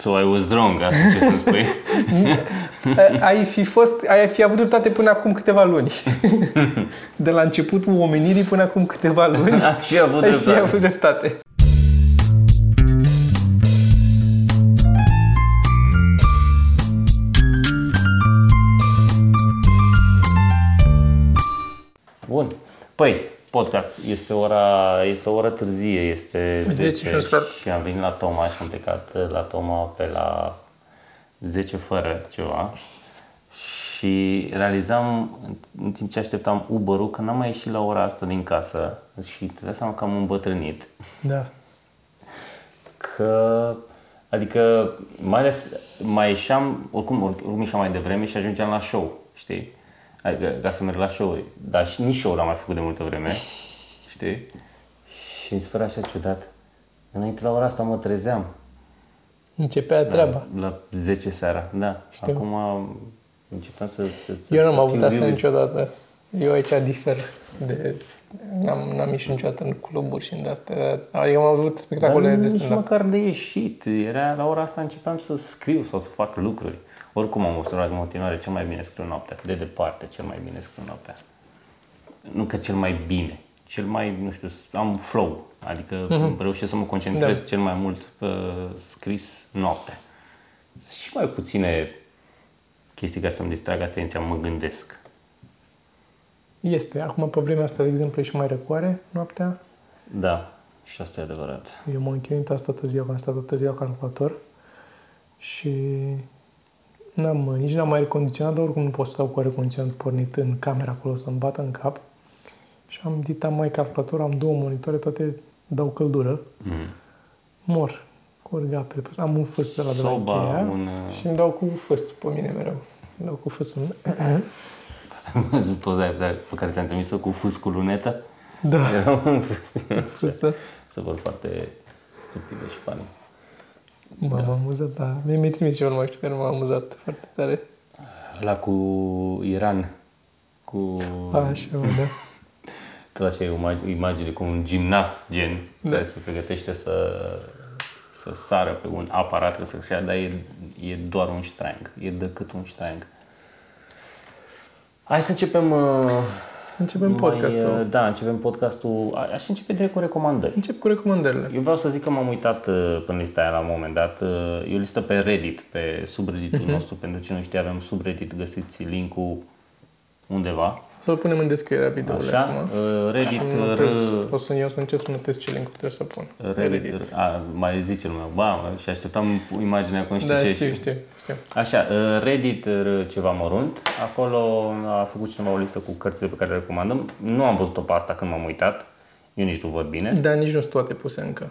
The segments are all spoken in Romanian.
So I was wrong, asta ce să spui. ai fi, fost, ai fi avut dreptate până acum câteva luni. De la începutul omenirii până acum câteva luni. și avut ai dreptate. fi avut dreptate. Bun. Păi, podcast. Este ora, este o oră târzie, este 10 și un sfert. și am venit la Toma și am plecat la Toma pe la 10 fără ceva. Și realizam în timp ce așteptam Uber-ul că n-am mai ieșit la ora asta din casă și te dai seama că am îmbătrânit. Da. Că, adică, mai ales, mai ieșeam, oricum, oricum ieșeam mai devreme și ajungeam la show, știi? Adică, ca să merg la show Dar și nici show l-am mai făcut de multă vreme, știi? Și mi se părea așa ciudat. Înainte la ora asta mă trezeam. Începea treaba. La 10 seara, da. Știu. Acum începeam să... să, să Eu n-am să avut fiu asta vivid. niciodată. Eu aici difer de... N-am, n-am ieșit niciodată în cluburi și în astea. Adică am avut Dar spectacole de nici stand măcar de ieșit. Era la ora asta începeam să scriu sau să fac lucruri. Oricum am observat în continuare cel mai bine scriu noaptea. De departe cel mai bine scriu noaptea. Nu că cel mai bine. Cel mai, nu știu, am flow. Adică Mhm. reușesc să mă concentrez Da. cel mai mult pe scris noaptea. Sunt și mai puține chestii care să-mi distrag atenția, mă gândesc. Este. Acum, pe vremea asta, de exemplu, e și mai răcoare noaptea. Da, și asta e adevărat. Eu m-am chinuit asta tot ziua, că am stat tot ziua la calculator și n-am, nici n-am mai recondiționat, dar oricum nu pot să stau cu aer condiționat pornit în camera acolo să-mi bată în cap. Și am zis, am mai calculator, am două monitoare, toate dau căldură. Mm. Mor. Curg apele. pe- Am un fâs de la de la Soba, Ikea un, uh, și îmi dau cu fâs pe mine mereu. Îmi dau cu fâsul. Poza aia pe care ți-am trimis-o cu fus cu lunetă? Da, Era un fus. fâs, da. Să vor foarte stupide și funny. M-am amuzat, da. Mi-ai mi trimis ceva, nu mai știu, că nu m-am amuzat foarte tare. Ăla cu Iran, cu Așa, mă, da. tot așa e o imag- imagine cu un gimnast gen Da. care se pregătește să, să sară pe un aparat, că să-și șia, dar e, e doar un ștrang, e decât un ștrang. Hai să începem uh, Începem podcastul. Mai, uh, da, începem podcastul. A- Aș începe direct cu recomandări. Încep cu recomandările. Eu vreau să zic că m-am uitat uh, pe lista aia la un moment dat. Uh, E o listă pe Reddit, pe subredditul nostru. Pentru cine nu știe, avem subreddit, găsiți linkul undeva. Să-l punem în descrierea videoului Așa, acum. uh, Reddit, Și r, notez, o să eu să încep să notez ce link trebuie să pun. Reddit, r, a, mai zice lumea, ba, mă, și așteptam imaginea cum știu Da, ce. știu, știu, știu. Așa, uh, Reddit r, ceva mărunt. Acolo a făcut cineva o listă cu cărțile pe care le recomandăm. Nu am văzut-o pe asta când m-am uitat. Eu nici nu văd bine. Dar nici nu sunt toate puse încă.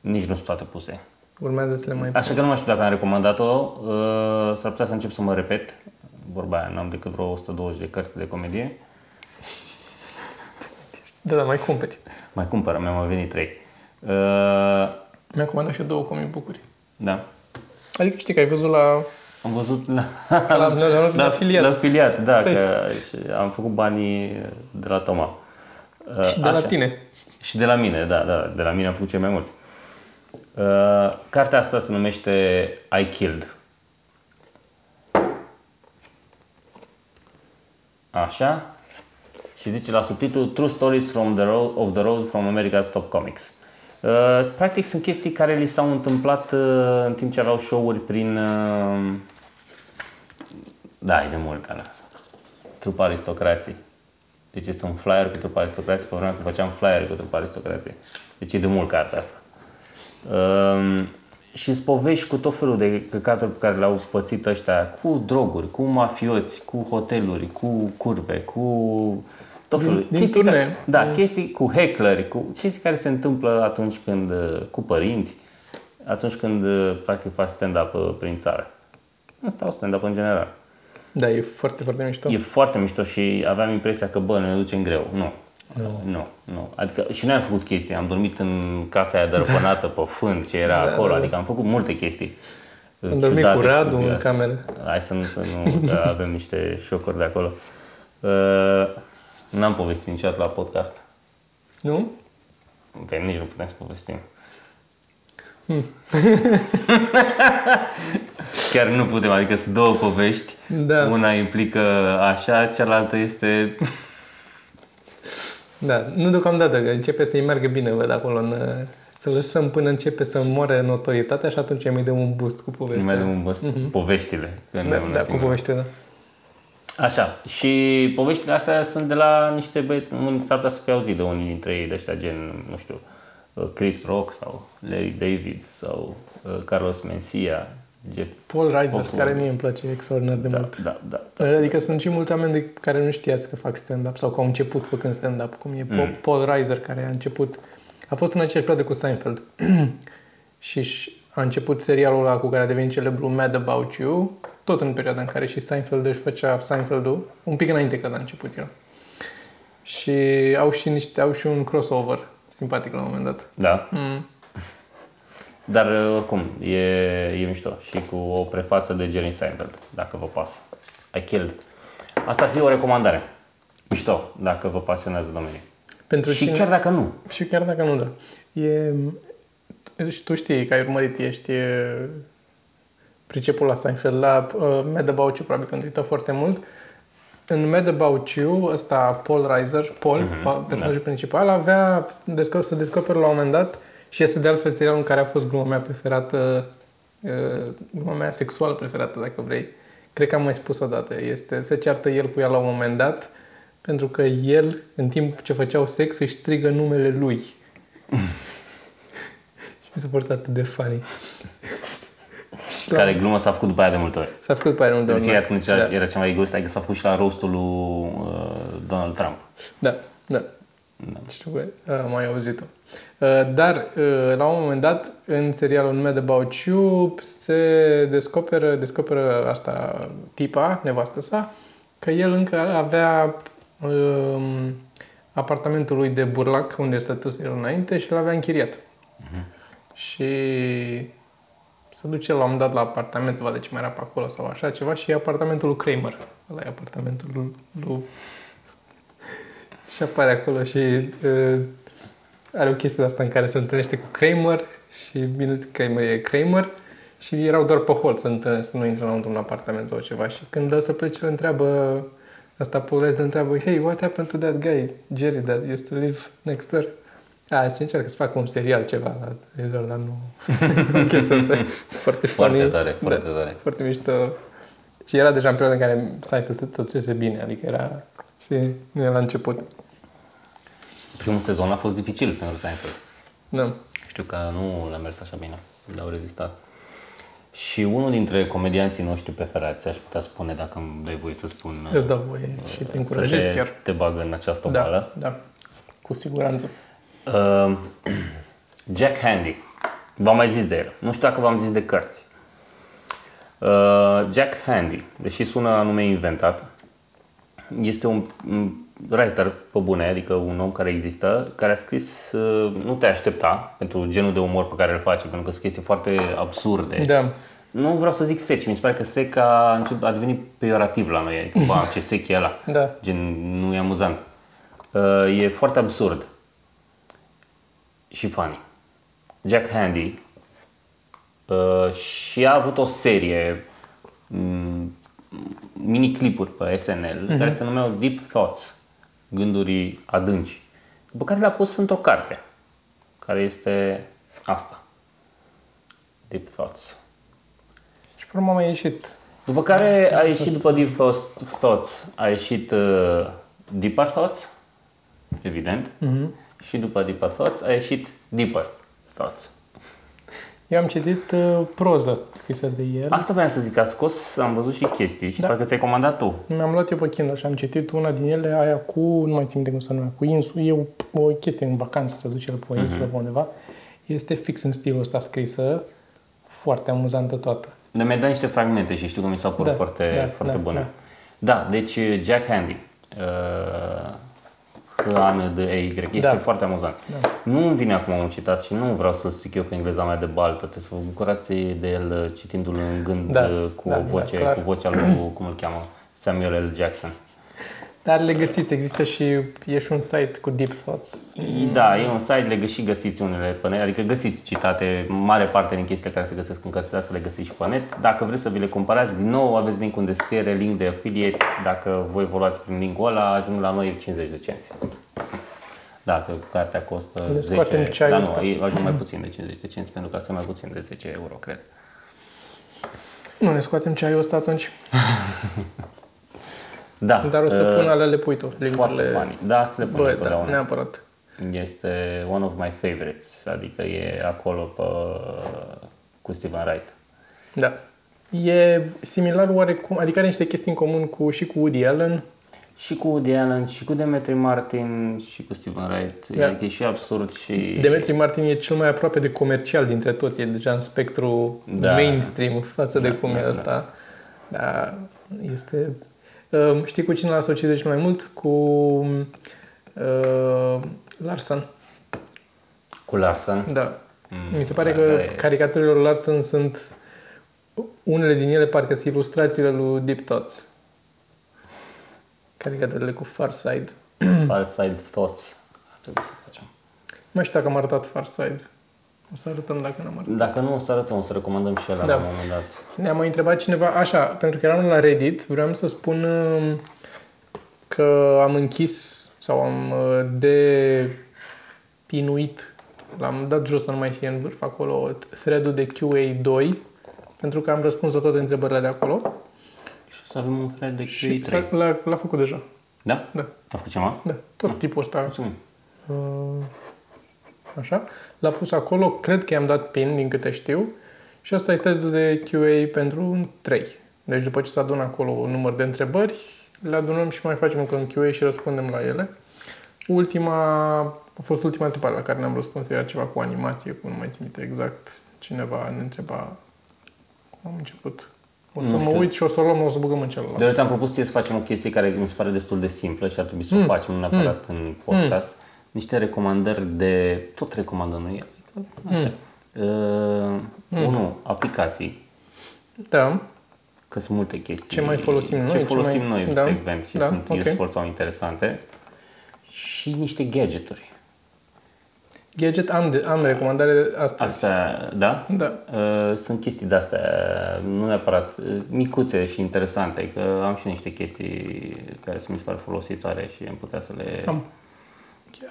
Nici nu sunt toate puse. Urmează să le mai Așa că nu mai știu dacă am recomandat-o, uh, s-ar putea să încep să mă repet. Vorba aia, n-am decât vreo 120 de cărți de comedie. Da, da, mai cumperi. Mai cumpăr, mi-au mai venit trei. Uh, Mi-am comandat și eu două comic bucuri. da. Adică știi că ai văzut la... Am văzut la, La- la- la- la afiliat. La afiliat, da, Păi. că și am făcut banii de la Toma. Uh, Și de la tine. Și de la mine, da, da, de la mine am făcut cei mai mulți. Uh, cartea asta se numește I Killed. Așa. Și zice la subtitlu True Stories from the road, of the Road from America's Top Comics. Uh, practic sunt chestii care li s-au întâmplat uh, în timp ce aveau show-uri prin... Uh, da, e de mult, Ana. Trupa Aristocrații. Deci este un flyer cu trupa aristocrație pe vremea când făceam flyer cu trupa aristocrație. Deci e de mult cartea asta. Um, și îți povești cu tot felul de căcaturi pe care le-au pățit ăștia, cu droguri, cu mafioți, cu hoteluri, cu curve, cu tot Din- felul. din chestii turnee. care, da, chestii cu heckleri, cu chestii care se întâmplă atunci când, uh, cu părinți, atunci când uh, practic faci stand-up uh, prin țară. Asta o stand-up în general. Da, e foarte, foarte mișto. E foarte mișto și aveam impresia că, bă, ne ducem greu. Nu. Nu, nu, nu. Adică și noi am făcut chestii. Am dormit în casa aia dărăpânată pe fânt ce era Da, acolo. da, da. Adică am făcut multe chestii. Am dormit ciudate cu și Radu în curioase. cameră. Hai să nu, să nu că avem niște șocuri de acolo. Uh, n-am povestit niciodată la podcast. Nu? Că nici nu putem să povestim. Chiar nu putem, adică sunt două povești. Da. Una implică așa, cealaltă este... Da, nu deocamdată, că începe să-i meargă bine, văd acolo, în, să lăsăm până începe să moare notorietatea și atunci mai dăm un boost cu Nu mai povestea. dăm un băst, poveștile. Când Da, e una da, cu singură. povestea, da. Așa, și poveștile astea sunt de la niște băieți, unii s-ar putea să fi auzit de unii dintre ei, de ăștia gen, nu știu, uh, Chris Rock sau Larry David sau uh, Carlos Mencia, Jeff Paul Reiser, Of- care mie îmi place extraordinar de da, mult. da, da. Adică sunt și mulți oameni de care nu știați că fac stand-up sau că au început făcând stand-up, cum e mm. Paul Reiser, care a început, a fost în aceeași perioadă cu Seinfeld și și a început serialul ăla cu care a devenit celebru Mad About You, tot în perioada în care și Seinfeld își făcea Seinfeld-ul, un pic înainte când a început el. Și au și, niște, au și un crossover simpatic la un moment dat. Da. Mm. Dar uh, oricum, e, e mișto și cu o prefață de Jerry Seinfeld, dacă vă pasă. I killed. Asta ar fi o recomandare. Mișto, dacă vă pasionează domeniul. Pentru și cine... chiar dacă nu. Și chiar dacă nu, da. E, și tu știi că ai urmărit, ești e, pricepul la Seinfeld, la uh, Mad About You, probabil că îmi uitat foarte mult. În Mad About You, ăsta, Paul Reiser, Paul, mm-hmm, personajul da. principal, avea, desco- să descoperă la un moment dat, și este de altfel serialul în care a fost gluma mea preferată, uh, gluma mea sexuală preferată, dacă vrei. Cred că am mai spus odată. Este, se ceartă el cu ea la un moment dat, pentru că el, în timp ce făceau sex, își strigă numele lui. și mi s-a părut atât de funny. Și la- Care glumă s-a făcut după aia de multe ori. S-a făcut pe aia de De fiecare dată când zicea, da. era cea mai gust, adică s-a făcut și la rostul lui uh, Donald Trump. Da, da. Știu că am mai auzit-o. Uh, Dar, uh, la un moment dat, în serialul Mad About You, se descoperă, descoperă asta tipa, nevastă sa, că el încă avea um, apartamentul lui de burlac, unde stătuse el înainte, și l-avea închiriat. Și se duce la un moment dat la apartament să vadă ce mai era pe acolo sau așa ceva și e apartamentul lui Kramer. Ăla e apartamentul lui, lui și apare acolo și uh, are o chestie de asta în care se întâlnește cu Kramer și bine Kramer e Kramer și erau doar pe hol să, întâlnesc, să nu intră înăuntru în apartament sau ceva și când dă să plece îl întreabă asta Paul îl întreabă Hey, what happened to that guy, Jerry, that used to live next door? A, și încearcă să facă un serial ceva la televizor, dar nu... chestia asta e foarte funny. Foarte tare, foarte da, tare. Foarte mișto. Și era deja în perioada în care Seinfeld tot se bine, adică era, știi, nu era la început. Primul sezon a fost dificil pentru Seinfeld. Da. Știu că nu le-a mers așa bine, dar au rezistat. Și unul dintre comedianții noștri preferați, aș putea spune, dacă îmi dai voie să spun, Îți dau voie și te să încurajez te, chiar. te bag în această Da, obală. da, cu siguranță. Uh, Jack Handy. V-am mai zis de el. Nu știu dacă v-am zis de cărți. Uh, Jack Handy, deși sună anume inventat, este un un writer pe bune, adică un om care există, care a scris uh, Nu te aștepta pentru genul de umor pe care îl face, pentru că sunt chestii foarte absurde. Da. Nu vreau să zic sec, mi se pare că sec a, început, a devenit peiorativ la noi, adică, bă, ce sec e ăla. Da. Gen, nu e amuzant. Uh, e foarte absurd și funny. Jack Handy uh, și a avut o serie mm, mini-clipuri pe SNL Mhm. care se numeau Deep Thoughts, gânduri adânci, după care le-a pus într-o carte, care este asta. Deep Thoughts. Și pe urmă am mai ieșit. După care a ieșit după Deep Thoughts, thoughts a ieșit uh, Deeper Thoughts, evident, și după Deeper Thoughts a ieșit Deepest Thoughts. Eu am citit uh, proză scrisă de el. Asta vreau să zic, a scos, am văzut și chestii și Da. parcă ți-ai comandat tu. Mi-am luat eu pe Kindle și am citit una din ele, aia cu, nu mai țin minte cum se numea, cu insu, e o, o chestie în vacanță, să duce el pe o insulă pe undeva. Este fix în stilul ăsta scrisă, foarte amuzantă toată. Dar mi-ai dat niște fragmente și știu că mi s-au părut Da, foarte, da, foarte da, bune. Da. deci Jack Handy. Uh, H-A-N-D-E-Y. Este Da. foarte amuzant. Da. Nu îmi vine acum un citat și nu vreau să-l stric eu cu engleza mea de baltă. Trebuie să vă bucurați de el uh, citindu-l în gând Da, uh, cu da, o voce, da, clar. cu vocea lui, cum îl cheamă, Samuel L. Jackson. Dar le găsiți, există și, e și un site cu Deep Thoughts. Da, e un site, le găsiți și găsiți unele pe net, adică găsiți citate, mare parte din chestiile care se găsesc în cărțile astea le găsiți și pe net. Dacă vreți să vi le cumpărați, din nou aveți link în descriere, link de affiliate, dacă voi vă luați prin linkul ăla, ajung la noi 50 de cenți. Da, că cartea costă Ne scoatem 10, ceaiul dar nu, ăsta. e- ajung mai puțin de 50 de cenți, pentru că asta e mai puțin de 10 euro, cred. Nu ne scoatem ceaiul ăsta atunci. Da, Dar o să uh, pun alea le pui tu, foarte linkurile. funny. Da, asta le pun Bă, da, întotdeauna. neapărat. Este one of my favorites, adică e acolo pe, cu Steven Wright. Da. E similar oarecum, adică are niște chestii în comun cu, și cu Woody Allen. Și cu Woody Allen, și cu Demetri Martin, și cu Steven Wright. Da. Adică e și absurd și... Demetri Martin e cel mai aproape de comercial dintre toți, e deja în spectru Da. mainstream față de Da, cum da, e da. ăsta. Da, este... Uh, știi cu cine l asociez și mai mult? Cu uh, Larson. Cu Larson. Da. Mm, Mi se pare da, că da, e- caricaturile lui Larson sunt unele din ele parcă sunt ilustrațiile lui Deep Thoughts. Caricaturile cu Far Side. Far Side Thoughts. Trebuie să facem. Nu mai știu dacă am arătat Far Side. O să arătăm dacă n-am arătat. Dacă nu, o să arătăm, o să recomandăm și ăla Da. la un moment dat. Ne-a mai întrebat cineva, așa, pentru că eram la Reddit, vreau să spun um, că am închis sau am uh, depinuit, l-am dat jos să nu mai fie în vârf acolo, thread-ul de QA2, pentru că am răspuns la toate întrebările de acolo Și o să avem un fel de și Q3. s-a- l-a, l-a făcut deja. Da? Da. A făcut ceva? Da, tot tipul ăsta. Mulțumim. Uh, Așa. L-a pus acolo, cred că i-am dat pin, din câte știu. Și asta e thread de QA pentru 3. Deci după ce se adună acolo un număr de întrebări, le adunăm și mai facem încă un QA și răspundem la ele. Ultima, a fost ultima întrebare la care ne-am răspuns, era ceva cu animație, cu nu mai țin minte exact. Cineva ne întreba cum am început. O să Nu mă știu. uit și o să o luăm, o să băgăm în celălalt. De ți-am propus ție să facem o chestie care mi se pare destul de simplă și ar trebui Mm. să o facem nu neapărat în podcast. Niște recomandări de... Tot recomandăm noi. Adică, așa. Uh, Mm. Unu, aplicații. Da. Că sunt multe chestii. Ce mai folosim noi, Ce ce folosim mai- noi da, frecvent și da, sunt ok. useful sau interesante. Și niște gadgeturi. Gadget am, de, am recomandare de astăzi. Astea, da? Da. Uh, sunt chestii de-astea, nu neapărat uh, micuțe și interesante, că am și niște chestii care se mi se par folositoare și am putea să le... Am.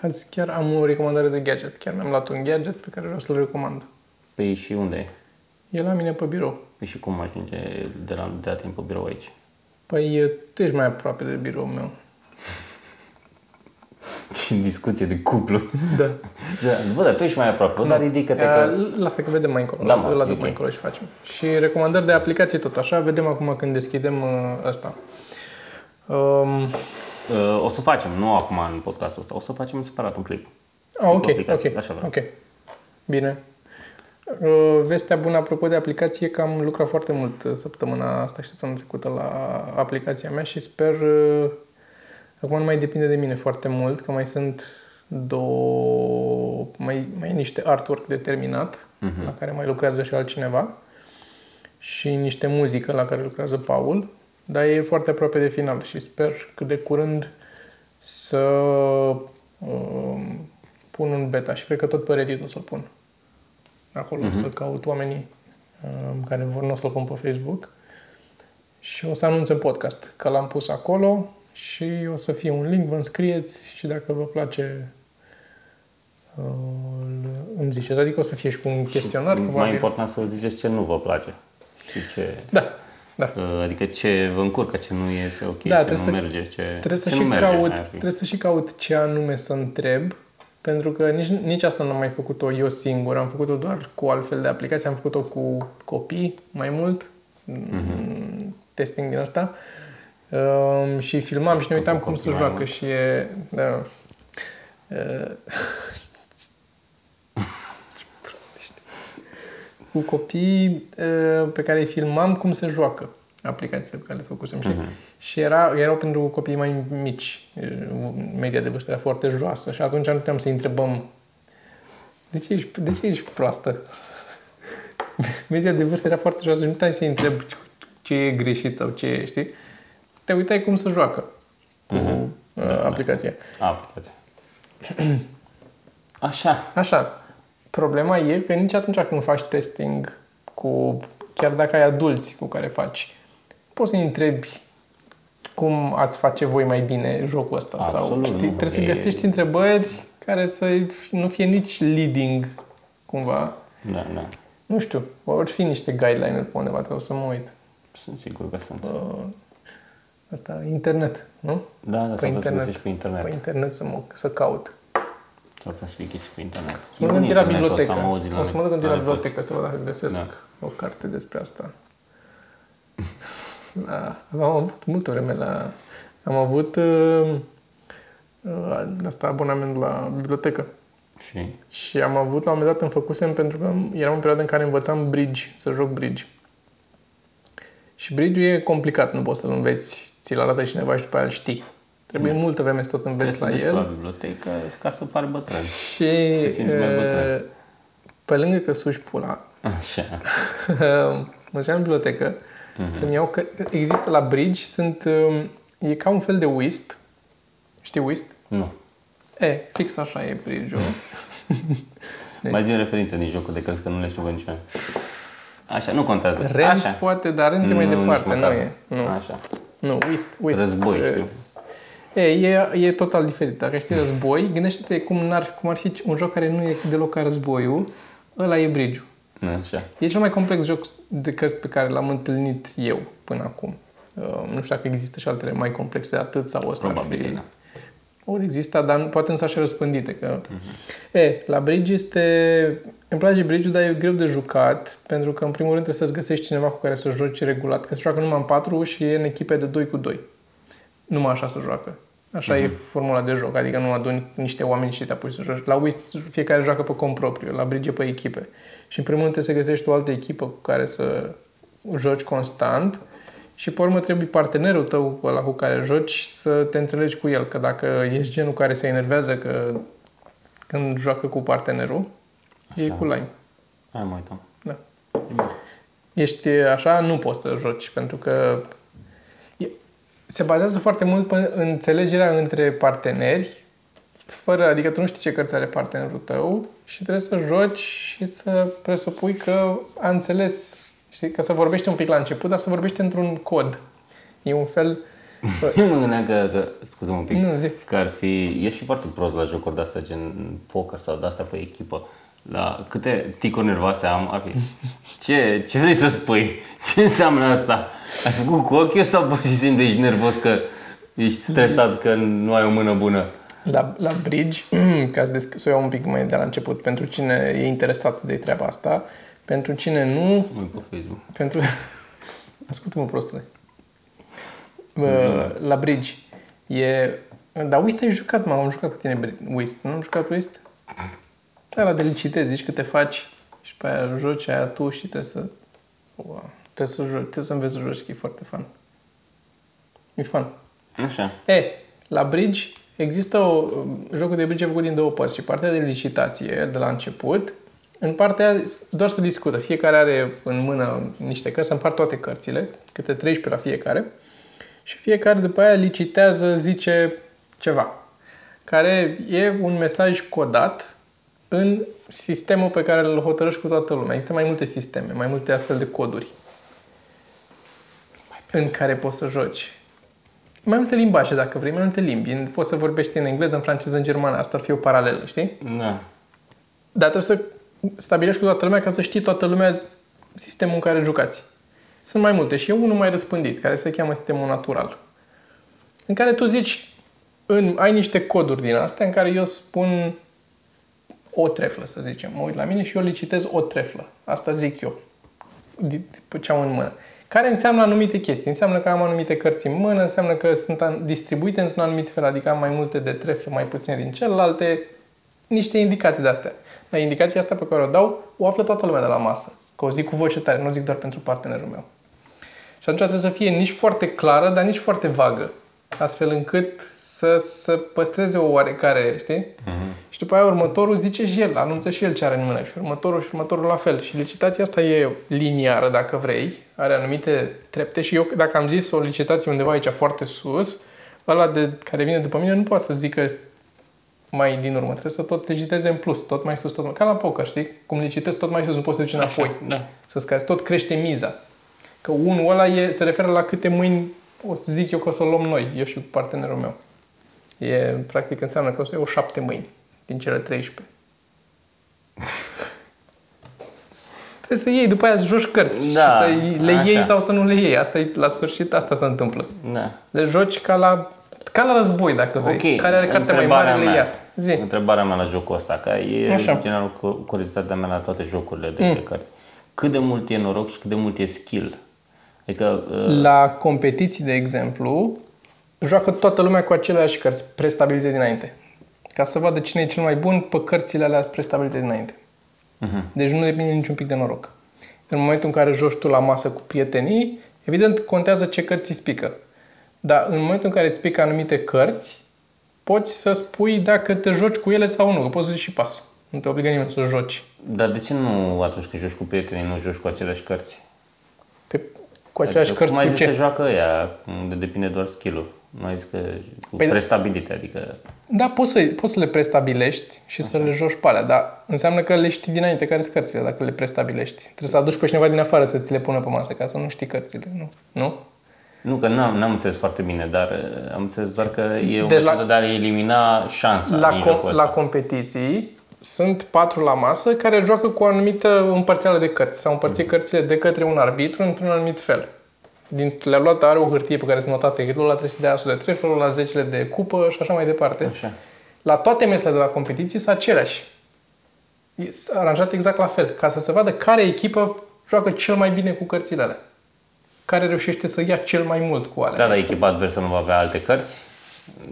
Azi chiar am o recomandare de gadget. Chiar mi-am luat un gadget pe care vreau să-l recomand. Păi și unde e? E la mine pe birou. Păi și cum ajunge de la, de la timp pe birou aici? Păi e- tu ești mai aproape de birou meu. Și în discuție de cuplu. Da. Da, bă, dar tu ești mai aproape, dar ridică-te Ia, că... Lasă că vedem mai încolo. Da, Da, mă, la e după ok. mai încolo și facem. Și recomandări de aplicație tot așa. Vedem acum când deschidem uh, ăsta. Um, Uh, o să facem, nu acum în podcastul ăsta, o să facem separat un clip. ah, ok, aplicație, ok, așa vreau. ok. Bine. Uh, Vestea bună apropo de aplicație că am lucrat foarte mult uh, săptămâna asta și săptămâna trecută la aplicația mea și sper, uh, acum nu mai depinde de mine foarte mult, că mai sunt două, mai, mai e niște artwork de terminat, Mhm. la care mai lucrează și altcineva și niște muzică la care lucrează Paul, dar e foarte aproape de final și sper cât de curând să um, pun în beta și cred că tot pe Reddit o să-l pun. Acolo o să caut oamenii um, care vor, nu o să-l pun pe Facebook și o să anunț în podcast că l-am pus acolo și o să fie un link, vă înscrieți și dacă vă place uh, îl- îmi ziceți. Adică o să fie și cu un chestionar. mai probabil. important să ziceți ce nu vă place și ce... Da, da. Uh, Adică ce vă încurcă, ce nu iese ok, Da, ce trebuie nu să- merge, ce, Trebuie să, ce și nu merge. caut, aia ar fi. trebuie să și caut ce anume să întreb, pentru că nici, nici asta n-am mai făcut-o eu singur. Am făcut-o doar cu altfel de aplicații. Am făcut-o cu copii mai mult, mm testing din asta. Um, și filmam și ne uitam Cu cum se copii mai joacă mult. și e... Da. cu copii uh, pe care îi filmam cum se joacă aplicațiile pe care le făcusem. Și, Mhm. și era, erau pentru copii mai mici, uh, media de vârstă era foarte joasă și atunci nu puteam să întrebăm de ce ești, de ce ești proastă? Media de vârstă era foarte joasă și nu puteai să-i întreb ce e greșit sau ce e, știi? Te uitai cum se joacă. cu uh, aplicația. Aplicația. Așa. Așa, problema e că nici atunci când faci testing cu, chiar dacă ai adulți cu care faci, poți să-i întrebi cum ați face voi mai bine jocul ăsta. Absolut, sau, știi, nu, trebuie să e- găsești întrebări care să nu fie nici leading, cumva. Da, da. Nu știu, vor fi niște guideline-uri pe undeva, trebuie să mă uit. Sunt sigur că sunt. Uh, Asta, internet, nu? Da, da, pe s-ar putea să internet. găsești pe internet. Pe internet să, mă, să caut. S-ar putea să fie chestii pe internet. O să mă duc Bun întâi la internetul bibliotecă. ăsta, mă auzi O să mă duc întâi la iPod. bibliotecă să văd dacă găsesc Da. o carte despre asta. Da, am avut multă vreme la... Am avut uh, uh, asta abonament la bibliotecă. Și Și am avut, la un moment dat îmi făcusem pentru că eram în perioada în care învățam bridge, să joc bridge. Și bridge e complicat, nu poți să-l înveți, ți-l arată cineva și după aia îl știi. Trebuie multă vreme să tot înveți trebuie să la duci el. la bibliotecă ca să pari bătrân. Și te simți mai bătrân. uh, pe lângă că suși pula, Așa. mă duceam în bibliotecă să-mi iau că există la bridge, sunt, um, e ca un fel de whist. Știi whist? Nu. E, fix așa e bridge-ul. Mai zi referință din jocul de cărți că nu le știu pe niciun. Așa, nu contează. Renzi Așa. poate, dar Renzi mai Nu, nici departe, nu măcar. e. Nu, Așa. nu whist, whist. Război, E, știu. E, e, e total diferit. Dacă știi război, gândește-te cum, n-ar, cum ar fi un joc care nu e deloc ca războiul, ăla e bridge Așa. E cel mai complex joc de cărți pe care l-am întâlnit eu până acum. Uh, nu știu dacă există și altele mai complexe de atât sau ăsta ar Probabil, fi... da. Ori există, dar nu- poate însă așa răspândite. Că... E, la bridge este... Îmi place bridge dar e greu de jucat, pentru că în primul rând trebuie să-ți găsești cineva cu care să joci regulat. Că se joacă numai în patru și e în echipe de 2 cu 2. Numai așa se joacă. Așa e formula de joc, adică nu aduni niște oameni și te apuci să joci. La Whist fiecare joacă pe cont propriu, la Bridge e pe echipe. Și în primul rând trebuie să găsești o altă echipă cu care să joci constant și pe urmă trebuie partenerul tău ăla cu care joci să te înțelegi cu el, că dacă ești genul care se enervează că când joacă cu partenerul, e Așa. cu lime. Hai mă uităm. Da. E bine. Ești așa, nu poți să joci, pentru că e- se bazează foarte mult pe înțelegerea între parteneri, fără, adică tu nu știi ce cărți are partenerul tău și trebuie să joci și să presupui că a înțeles, știi, că să vorbește un pic la început, dar să vorbește într-un cod. E un fel... Eu mă gândeam că, că scuze un pic, Nu, zi. că ar fi, ești și foarte prost la jocuri de-astea, gen poker sau de-astea pe echipă. La câte ticuri nervoase am, ar fi. Ce, ce vrei să spui? Ce înseamnă asta? Ai făcut cu ochiul sau pur și simplu ești nervos că ești stresat că nu ai o mână bună? La, la Bridge, ca să, desc- să o iau un pic mai de la început, pentru cine e interesat de treaba asta, pentru cine nu, Mă uit pe Facebook. Pentru... Ascultă-mă, prostule. Uh, la Bridge. E... Dar Whist ai jucat, mă, am jucat cu tine Bri- Whist. Nu am jucat Whist? Da, la de licitezi, zici că te faci și pe aia joci aia tu și trebuie să... Wow. Trebuie să joci, trebuie să înveți să joci, că e foarte fun. E fun. Așa. E, la Bridge există o, jocul de bridge e făcut din două părți și partea de licitație de la început, în partea aia doar să discută. Fiecare are în mână niște cărți, se împart toate cărțile, câte 13 la fiecare și fiecare după aia licitează, zice ceva, care e un mesaj codat în sistemul pe care îl hotărăști cu toată lumea. Există mai multe sisteme, mai multe astfel de coduri în care poți să joci mai multe limbaje, dacă vrei, mai multe limbi. Poți să vorbești în engleză, în franceză, în germană. Asta ar fi o paralelă, știi? Da. Dar trebuie să stabilești cu toată lumea ca să știi toată lumea sistemul în care jucați. Sunt mai multe și e unul mai răspândit, care se cheamă sistemul natural. În care tu zici, în, ai niște coduri din astea în care eu spun o treflă, să zicem. Mă uit la mine și eu licitez o treflă. Asta zic eu. Di- pe ce am în mână. Care înseamnă anumite chestii. Înseamnă că am anumite cărți în mână, înseamnă că sunt an- distribuite într-un anumit fel, adică am mai multe de trefle, mai puține din celelalte, niște indicații de astea. Dar indicația asta pe care o dau, o află toată lumea de la masă. Că o zic cu voce tare, nu o zic doar pentru partenerul meu. Și atunci trebuie să fie nici foarte clară, dar nici foarte vagă. Astfel încât să, să păstreze o oarecare, știi? Și după aia următorul zice și el, anunță și el ce are în mână și următorul și următorul la fel. Și licitația asta e liniară, dacă vrei, are anumite trepte și eu, dacă am zis o licitație undeva aici foarte sus, ăla de, care vine după mine nu poate să zică mai din urmă. Trebuie să tot liciteze în plus, tot mai sus, tot mai... Ca la poker, știi? Cum licitezi tot mai sus, nu poți să duci înapoi. Așa, da. Să scazi, tot crește miza. Că unul ăla e, se referă la câte mâini o să zic eu că o să o luăm noi, eu și cu partenerul meu. E, practic, înseamnă că o să iau șapte mâini din cele 13. Trebuie să iei, după aia să joci cărți Da, și să le așa. iei sau să nu le iei. Asta e, la sfârșit, asta se întâmplă. Da. Le joci ca la, ca la război, dacă vrei. Ok, Care are cartea mai întrebarea mare, le mea. ia. Zi. Întrebarea mea la jocul ăsta, că e Așa. Așa. general cu- curiozitatea mea la toate jocurile de mm. cărți. Cât de mult e noroc și cât de mult e skill? Adică, uh, La competiții, de exemplu, joacă toată lumea cu aceleași cărți prestabilite dinainte. Ca să vadă cine e cel mai bun pe cărțile alea prestabilite dinainte. uh-huh. Deci nu depinde niciun pic de noroc. În momentul în care joci tu la masă cu prietenii, evident contează ce cărți îți pică. Dar în momentul în care îți pică anumite cărți, poți să spui dacă te joci cu ele sau nu, că poți să zici și pas. Nu te obligă nimeni să joci. Dar de ce nu atunci când joci cu prietenii, nu joci cu aceleași cărți? Pe, cu aceleași Adică, cărți cum ai cu zis că ce? joacă ea, unde depinde doar skill-ul. Nu ai zis că cu Păi da. prestabilite, adică... Da, poți să, poți să le prestabilești și să le joci pe alea, dar înseamnă că le știi dinainte care sunt cărțile, dacă le prestabilești. Trebuie să aduci pe cineva din afară să ți le pună pe masă, ca să nu știi cărțile, nu? Nu? Nu, că n-am, n-am înțeles foarte bine, dar uh, am înțeles doar că e o Deci la- metodă de a elimina șansa La, din com- jocul ăsta. la competiții sunt patru la masă care joacă cu o anumită împărțeală de cărți. S-au împărțit cărțile de către un arbitru într-un anumit fel. Din, le-a luat, are o hârtie pe care sunt notate, ăla trebuie să dea asul de trei, ăla la zecele de cupă și așa mai departe. Așa. La toate mesele de la competiții sunt aceleași. E s- aranjat exact la fel, ca să se vadă care echipă joacă cel mai bine cu cărțile alea. Care reușește să ia cel mai mult cu alea. Da, dar echipa adversă nu va avea alte cărți?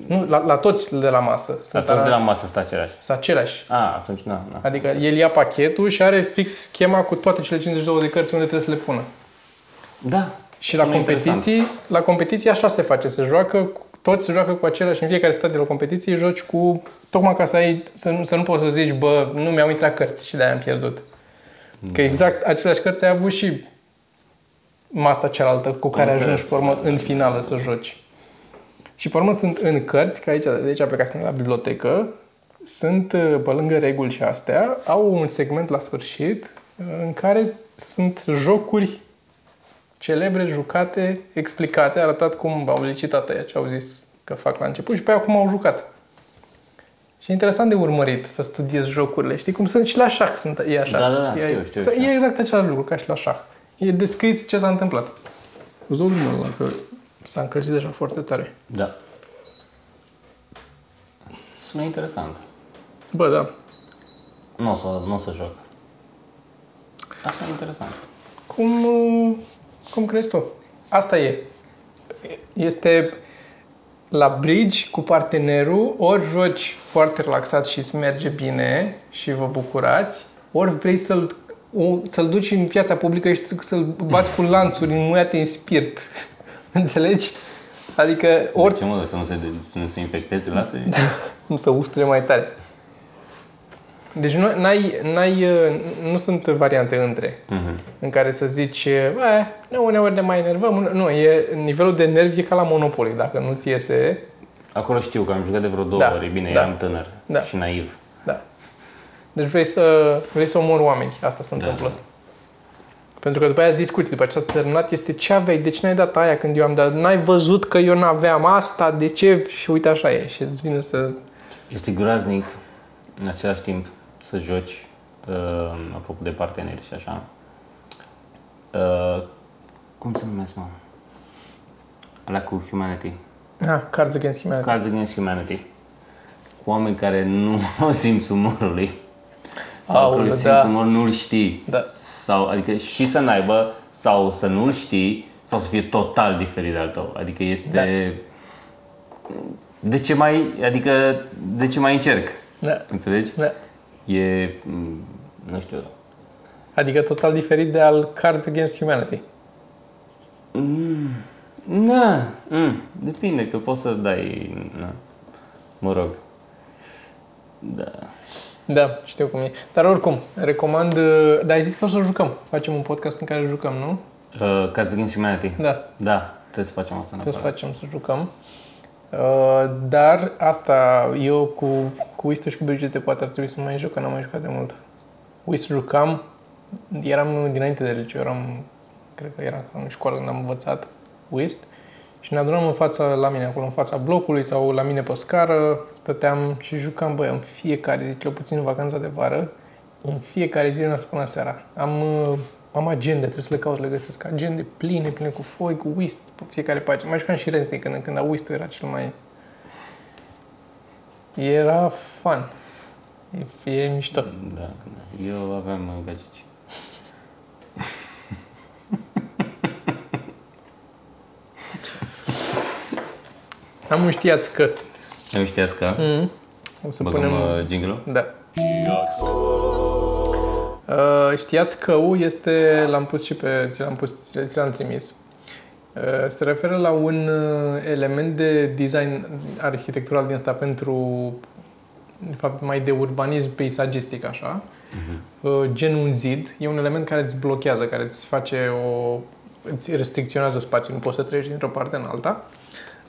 Nu, la, la toți de la masă. La Sunt, toți de la aran- masă sunt aceleași. sunt aceleași. A, atunci nu, nu. Adică el ia pachetul și are fix schema cu toate cele 52 de cărți unde trebuie să le pună. Da. Și la Sună competiții, la competiții așa se face, se joacă, cu- toți se joacă cu același, în fiecare stadiu la competiție joci cu, tocmai ca să, ai, să, nu, să nu poți să zici, bă, nu mi-au intrat cărți și de-aia am pierdut. Că exact aceleași cărți ai avut și masa cealaltă cu care Înțeles. ajungi pe urmă, în finală să joci. Și pe urmă sunt în cărți, că aici, de aici plecați la bibliotecă, sunt, pe lângă reguli și astea, au un segment la sfârșit în care sunt jocuri celebre, jucate, explicate, arătat cum au licitat aia ce au zis că fac la început și pe aia cum au jucat. Și e interesant de urmărit să studiezi jocurile. Știi cum sunt și la șah, sunt, e așa. Da, da, da, știi? știu, E- știu, E știu. exact același lucru ca și la șah. E descris ce s-a întâmplat. Îți dau drumul ăla, că s-a încălzit deja foarte tare. Da. Sună interesant. Bă, da. Nu o să, nu o să joc. Asta e interesant. Cum, uh, cum crezi tu? Asta e. Este la bridge cu partenerul, ori joci foarte relaxat și îți merge bine și vă bucurați, ori vrei să-l, o- să-l duci în piața publică și să-l bați cu lanțuri înmuiate în spirit. Înțelegi? Adică ori Ce mă, să nu se, să nu se infecteze, lasă nu să ustre mai tare. Deci nu, n-ai, n-ai, uh, nu sunt variante între Mhm. în care să zici, "Eh, nu, uneori ne mai enervăm. Nu, e, nivelul de nervi e ca la Monopoly. Dacă nu ți iese, Acolo știu că am jucat de vreo două Da, ori. Bine, da. eram tânăr Da. și naiv. da. Deci vrei să, vrei să omori oameni. Asta se întâmplă. Pentru că după aia discuții, după ce a terminat, este ce aveai, de ce n-ai dat aia când eu am dat, n-ai văzut că eu n-aveam asta, de ce? Și uite așa e. Și îți vine să... Este groaznic în același timp să joci, uh, apropo de parteneri și așa. Uh, cum se numesc, mă? Alea cu Humanity. Ah, Cards Against Humanity. Cards Against Humanity. Cu oameni care nu au simțul umorului. Sau Aoleu, că da. simțul umor nu-l știi. Da. Sau, adică și să n-aibă, sau să nu-l știi, sau să fie total diferit de al tău. Adică este... De ce mai, adică, de ce mai încerc? Da. Înțelegi? da. E, m, nu știu, Adică total diferit de al Cards Against Humanity. Na, mm, depinde, că poți să dai, na, mă rog. Da. Da, știu cum e. Dar oricum, recomand... uh, Dar ai zis că o să jucăm. Facem un podcast în care jucăm, nu? Uh, Cards Against Humanity. Da, Da, trebuie să facem asta trebuie să neapărat. facem să jucăm. Uh, dar asta, eu cu, cu Whist și cu Brigite poate ar trebui să mai joc, că n-am mai jucat de mult. Whist jucam, eram dinainte de liceu, eram, cred că eram în școală când am învățat Whist și ne adunam în fața, la mine acolo, în fața blocului sau la mine pe scară, stăteam și jucam, băi, în fiecare zi, cel puțin în vacanța de vară, în fiecare zi din până seara. Am, uh, am agende, trebuie să le caut, să le găsesc. Agende pline, pline cu foi, cu whist, pe fiecare pagină. Mai jucam și Resnic când, când whist era cel mai... Era fun. E, e mișto. Da, eu aveam uh, gagici. Am un știați că. Nu știați că? Mm. O să Băgăm punem... uh, jingle Da. Uh, știați că U este, l-am pus și pe, ți l-am pus, ți l-am trimis. Uh, se referă la un uh, element de design arhitectural din asta pentru, de fapt, mai de urbanism peisagistic, așa. Uh, gen un zid. E un element care îți blochează, care îți face o... îți restricționează spațiul, nu poți să treci dintr-o parte în alta,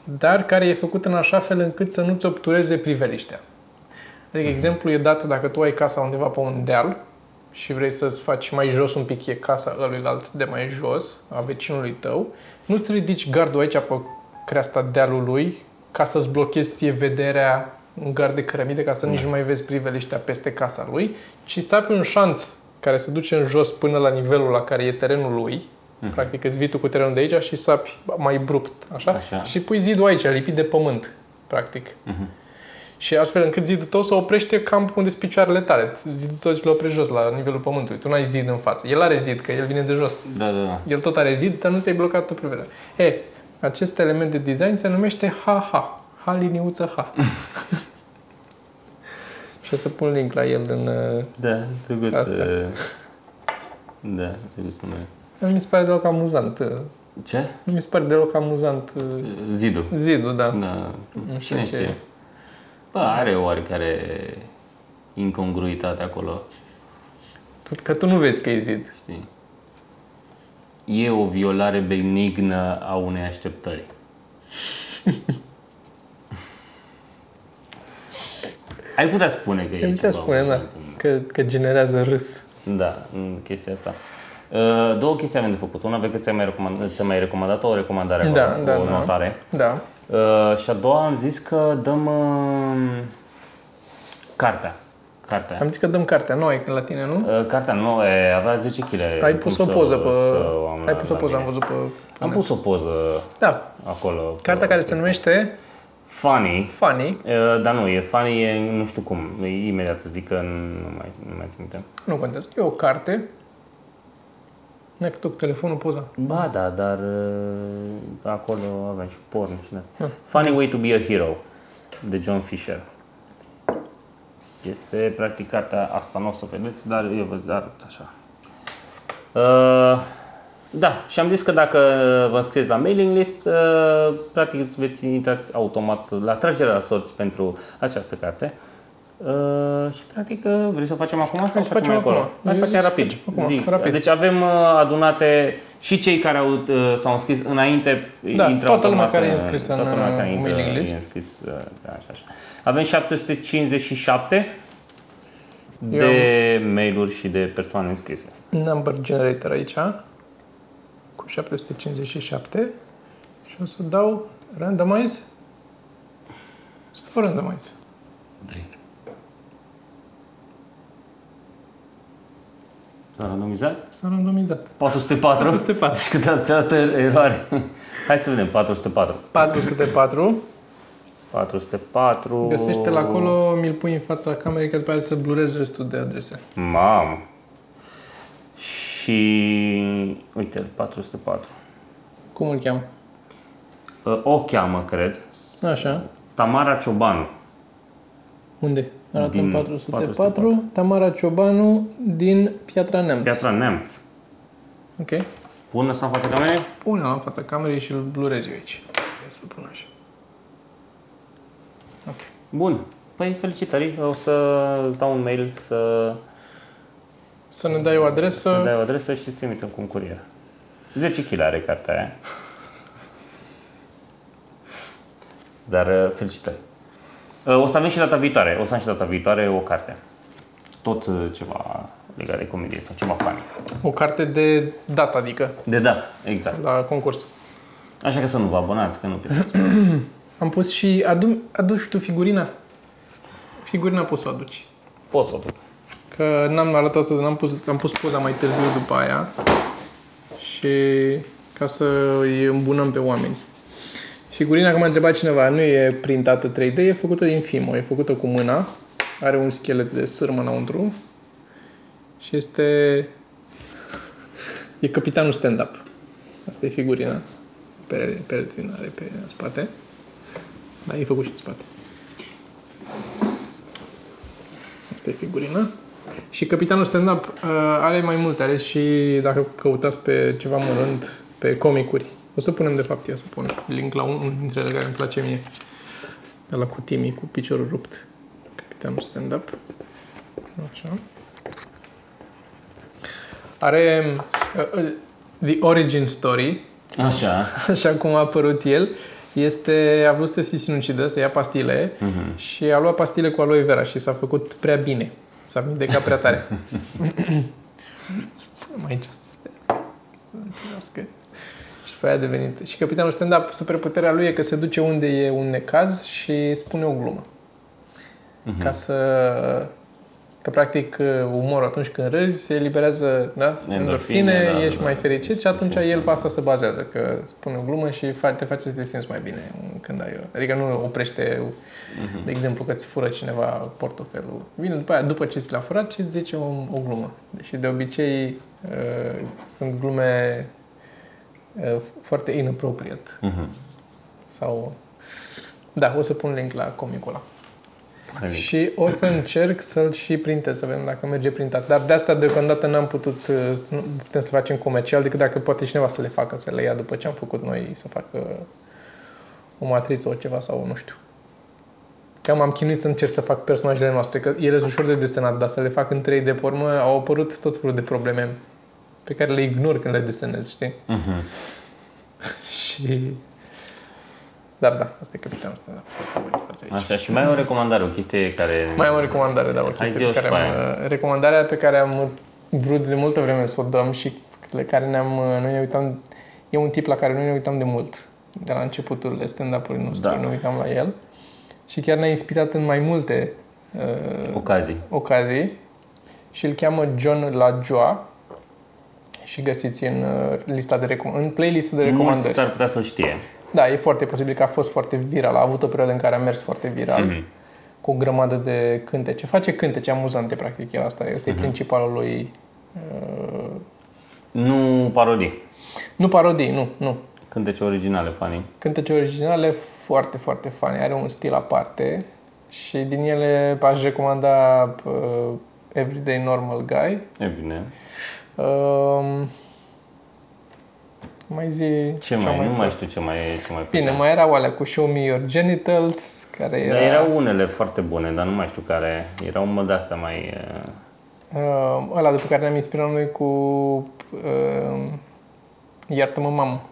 dar care e făcut în așa fel încât să nu-ți obtureze priveliștea. Adică exemplu e dat dacă tu ai casa undeva pe un deal și vrei să-ți faci mai jos un pic e casa ăluilalt de mai jos, a vecinului tău, nu-ți ridici gardul aici pe creasta dealului ca să-ți blochezi ție vederea un gard de cărămide ca să nici nu mai vezi priveliștea peste casa lui, ci să ai un șanț care se duce în jos până la nivelul la care e terenul lui, practic îți vii tu cu terenul de aici și sapi mai abrupt, așa? Așa. Și pui zidul aici, lipit de pământ, practic. Și astfel încât zidul tău să oprește cam unde sunt picioarele tale. Zidul tău ți le oprești jos, la nivelul pământului. Tu nu ai zid în față. El are zid, că el vine de jos. Da, da, da. El tot are zid, dar nu ți-ai blocat tu privirea. E, acest element de design se numește HH. H liniuță H. și o să pun link la el în... uh, Da, drăguț. Asta. uh, Da, drăguț nume. Nu mi se pare deloc amuzant. uh, Ce? Nu mi se pare deloc amuzant uh, Zidul. zidul, da. Da, Nu știu cine ce știe. e. Bă, are oarecare incongruitate acolo, Tu, că tu nu vezi că e zid. știi? E o violare benignă a unei așteptări. Ai putea spune că e Îmi putea ceva spune, da, amuzant în- că, că generează râs. Da, în chestia asta. Uh, Două chestii avem de făcut. Una, vezi că ți-am mai, recomandat, ți-am mai recomandat o recomandare Da, acolo, da, o da. notare. Da. Uh, și a doua am zis că dăm uh, cartea. Cartea. Am zis că dăm cartea, nu ai la tine, nu? Uh, cartea nouă e, avea 10 kg. Ai pus o poză pe... am Ai la- pus o la poză, am mine. văzut pe... Am pus o poză Da. acolo. Cartea pe- care se numește Funny. Funny. Uh, dar nu, e funny, e nu știu cum. E imediat să zic că nu mai, nu mai țin minte. Nu contează. E o carte. N-ai făcut cu telefonul poza. Ba da, dar uh, acolo avem și porn și din asta. Funny Way to be a Hero de John Fisher. Este practic cartea asta, nu o să vedeți, dar eu vă arăt așa. Uh, da, și am zis că dacă vă înscrieți la mailing list, uh, practic îți veți intrați automat la tragerea la sorți pentru această carte. Uh, și practic uh, vrei să o facem acum sau Hai să să facem facem acolo? acum. Hai Eu facem zic să rapid. facem acum, Zi. rapid. Deci avem uh, adunate și cei care au, uh, s-au înscris înainte, Da, intră toată lumea automat care e în- înscrisă toată în, lumea care uh, intră, mailing list. e înscris, uh, da, așa, așa. Avem 757 de mail-uri și de persoane înscrise. Number generator aici. Cu 757. Și o să dau randomize. Să dau randomize. S-a randomizat? S-a randomizat. 404? 404. Și cât ați dat eroare? Hai să vedem, 404. 404. 404... Găsește-l acolo, mi-l pui în fața camerei, că după aceea să blurezi restul de adrese. Mamă! Și... Uite, 404. Cum îl cheamă? Uh, O cheamă, cred. Așa. Tamara Ciobanu. Unde? Arată Din în 404. 404. Tamara Ciobanu din Piatra Neamț. Piatra Neamț. Ok. Pun ăsta în fața camerei? Pune-l în fața camerei și îl blurezi eu aici. Ia să-l pun așa. Ok. Bun. Păi, felicitări. O să îți dau un mail să Să ne dai o adresă. să dai o adresă și îți trimitem cu un curier. 10 kg are cartea aia. Dar uh, felicitări. Uh, O să avem și data viitoare, o să am și data viitoare o carte. Tot uh, ceva legat de comedie sau ceva funny. O carte de dată, adică, De dat, exact. la concurs. Așa că să nu vă abonați, că nu pierdeți. Am pus și... Adu, aduci tu figurina? Figurina poți să o aduci. Pot să o duc. Că n-am arătat n-am pus, am pus poza mai târziu după aia și ca să îi îmbunăm pe oameni. Figurina, cum a întrebat cineva, nu e printată 3D, e făcută din Fimo, e făcută cu mâna, are un schelet de sârmă înăuntru și este... e capitanul stand-up. Asta e figurina. Pe, pe, are pe spate. Da, e făcut și în spate. Asta e figurina. Și Capitanul Stand-Up uh, are mai multe, are și, dacă căutați pe ceva mărunt, pe comicuri. O să punem, de fapt, ia să pun link la unul dintre ele care îmi place mie. De la cu Timi, cu piciorul rupt. Capitanul Stand-Up. Așa. Are uh, uh, The Origin Story, Așa. așa cum a apărut el, este, a vrut să se sinucidă, să ia pastile Mhm. și a luat pastile cu aloe vera și s-a făcut prea bine. S-a vindecat prea tare. Spunem aici. Să și pe aia a devenit. Și capitanul stand-up, superputerea lui e că se duce unde e un necaz și spune o glumă. Mhm. Ca să... Că practic umorul atunci când râzi se eliberează da? Endorfine, endorfine, da, ești da. mai fericit și atunci el pe asta se bazează, că spune o glumă și fa- te face să te simți mai bine când ai Adică nu oprește, Mhm. de exemplu, că ți fură cineva portofelul. Vine după aia, după ce ți l-a furat și îți zice o, o glumă. Și de obicei uh, sunt glume uh, foarte inappropriate. Mhm. Sau... Da, o să pun link la comicul ăla. Link. Și o să încerc să-l și printez, să vedem dacă merge printat. Dar de asta deocamdată n-am putut, uh, nu putem să le facem comercial, decât dacă poate cineva să le facă, să le ia după ce am făcut noi, să facă o matriță o ceva sau nu știu. Că m-am chinuit să încerc să fac personajele noastre, că ele sunt ușor de desenat, dar să le fac în 3D pe urmă au apărut tot felul de probleme pe care le ignor când le desenez, știi? Mhm. Și... Dar da, asta e capitanul ăsta, da, foarte bun față aici. Așa, și mai am o recomandare, o chestie care... Mai am o recomandare, da, o Hai chestie zi-o pe care și pe am, recomandarea pe care am vrut de multă vreme să o dăm și le care ne-am, noi ne uitam, e un tip la care noi ne uitam de mult, de la începutul stand-up-ului nostru, Da. ne uitam la el și chiar ne-a inspirat în mai multe uh, Ocazii. ocazii și îl cheamă John La Joa și găsiți în uh, lista de recom- în playlistul de recomandări. Mulți s-ar putea să știe. Da, e foarte posibil că a fost foarte viral. A avut o perioadă în care a mers foarte viral. Mhm. Cu o grămadă de cântece. Face cântece amuzante, practic. El asta este Mhm. principalul lui. Uh, Nu parodii. nu parodii, nu, nu. Cântece originale, funny. Cântece originale foarte, foarte funny. Are un stil aparte și din ele aș recomanda uh, Everyday Normal Guy. E bine. Uh, mai zi Ce mai, nu mai știu ce mai, ce mai Bine, făceam. mai erau alea cu Show Me Your Genitals, care era... Dar erau unele foarte bune, dar nu mai știu care. Erau mă de astea mai... uh, Uh, ăla de pe care ne-am inspirat noi cu uh, Iartă-mă, mamă.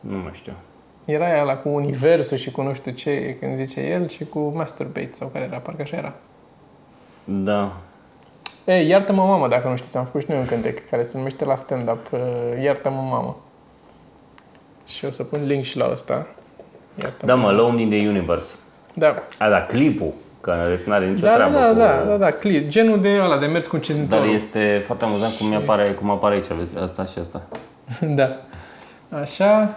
Nu mai știu. Era aia ăla cu universul și cu nu știu ce, când zice el, și cu Masturbate, sau care era, parcă așa era. Da. Ei, Iartă-mă, mamă, dacă nu știți, am făcut și noi un cântec care se numește la stand-up uh, Iartă-mă, mamă. Și o să pun link și la ăsta. Iartă-mă. Da, mă, Alone in the Universe. Da. A, da, clipul. Că în rest n-are nicio Da, da, treabă da, cu... da, da, da, clip. Genul de ăla, de mers cu Dar centitorul. este foarte amuzant cum, apare, cum apare aici, vezi, asta și asta. da. Așa.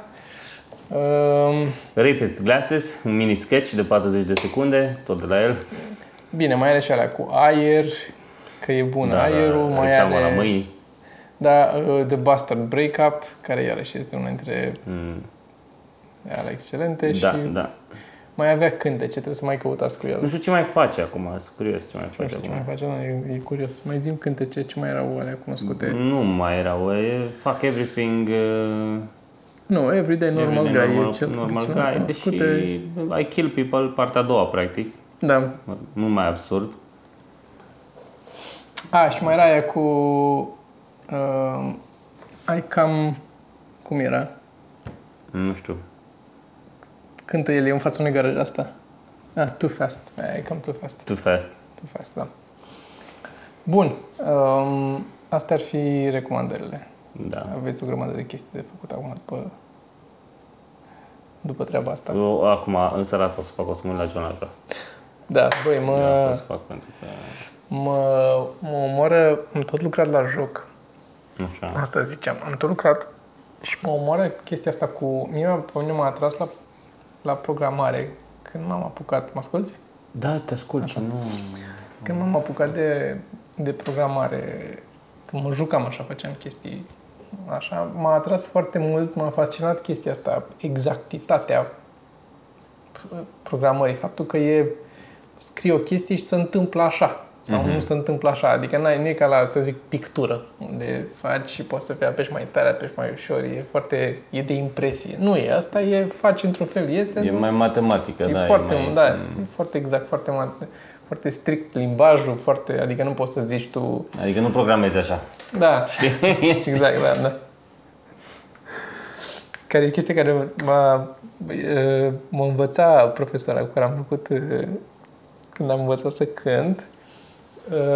Um, Rapist Glasses, un mini sketch de 40 de secunde, tot de la el. Bine, mai are și alea cu aer, că e bun da, aerul, da, mai reclamă are la mâini. da, uh, The Bastard Breakup, care iarăși este una dintre Mm, ale excelente da, și da. mai avea cântece, trebuie să mai căutați cu el. Nu știu ce mai face acum, sunt curios ce mai Nu face știu ce acum. mai face, da, e, e curios. Mai zim cântece, ce mai erau alea cunoscute? Nu mai erau, e, fac everything, uh, Nu, Everyday Normal everyday Guy normal, e cel normal cel mai guy cunoscute. și I Kill People, partea a doua, practic. Da. Nu mai absurd. A, și mai era aia cu... Uh, ai cam... Cum era? Nu știu. Cântă el, e în fața unui garaj asta. Ah, too fast. E cam too fast. Too fast. Too fast, da. Bun. Um, astea ar fi recomandările. Da. Aveți o grămadă de chestii de făcut acum după, după treaba asta. Eu, acum, în seara asta o să fac, o să mă uit la John Ashra. Da, băi, Eu asta o mă, să fac pentru că, mă, mă omoră, am tot lucrat la joc. nu știu, Asta ziceam, am tot lucrat și mă omoară chestia asta cu... Mie pe mine m-a atras la, la programare când m-am apucat, mă asculti? Da, te ascult și nu... Când m-am apucat de, de programare, când mă jucam așa, făceam chestii așa, m-a atras foarte mult, m-a fascinat chestia asta, exactitatea programării, faptul că e scrie o chestie și se întâmplă așa sau Mhm. nu se întâmplă așa, adică n-ai, nu e ca la, să zic, pictură, unde faci și poți să fie apeși mai tare, apeși mai ușor, e foarte, e de impresie. Nu e, asta e, faci într-un fel, iese, E mai matematică, E da. foarte, e mai, da, e foarte exact, foarte, ma- foarte strict limbajul, foarte, adică nu poți să zici tu, Adică nu programezi așa. da, exact, da, da. Care e chestia care m-a, e, m-a învățat profesoara cu care am făcut, e, când am învățat să cânt,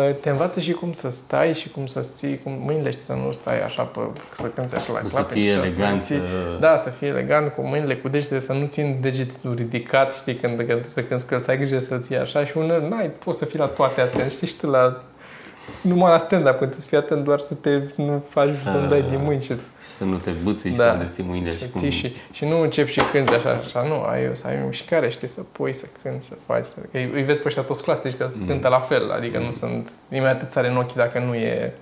e, te învață și cum să stai și cum să ții, cum mâinile și să nu stai așa, pe, să cânti așa la Să clape. fie și elegant, Să ții, să- da, să fie elegant cu mâinile, cu degetele, să nu țin degetul ridicat, știi, când, când tu să cânti cu el, să ai grijă să ții așa și uneori n-ai, poți să fii la toate atent, știi, și tu la numai la stand-up, când trebuie să fii atent doar să te nu faci, să nu dai din mâini și să Și să nu te bâți și Da. să nu ții mâinile și, și cum... ții și, și nu începi și cânti așa, așa, nu, ai, să ai o mișcare, știi, să pui, să cânti, să faci, să... Că îi, îi vezi pe ăștia toți clasici că mm. cântă la fel, adică nu sunt, nimeni atât sare în ochi dacă nu e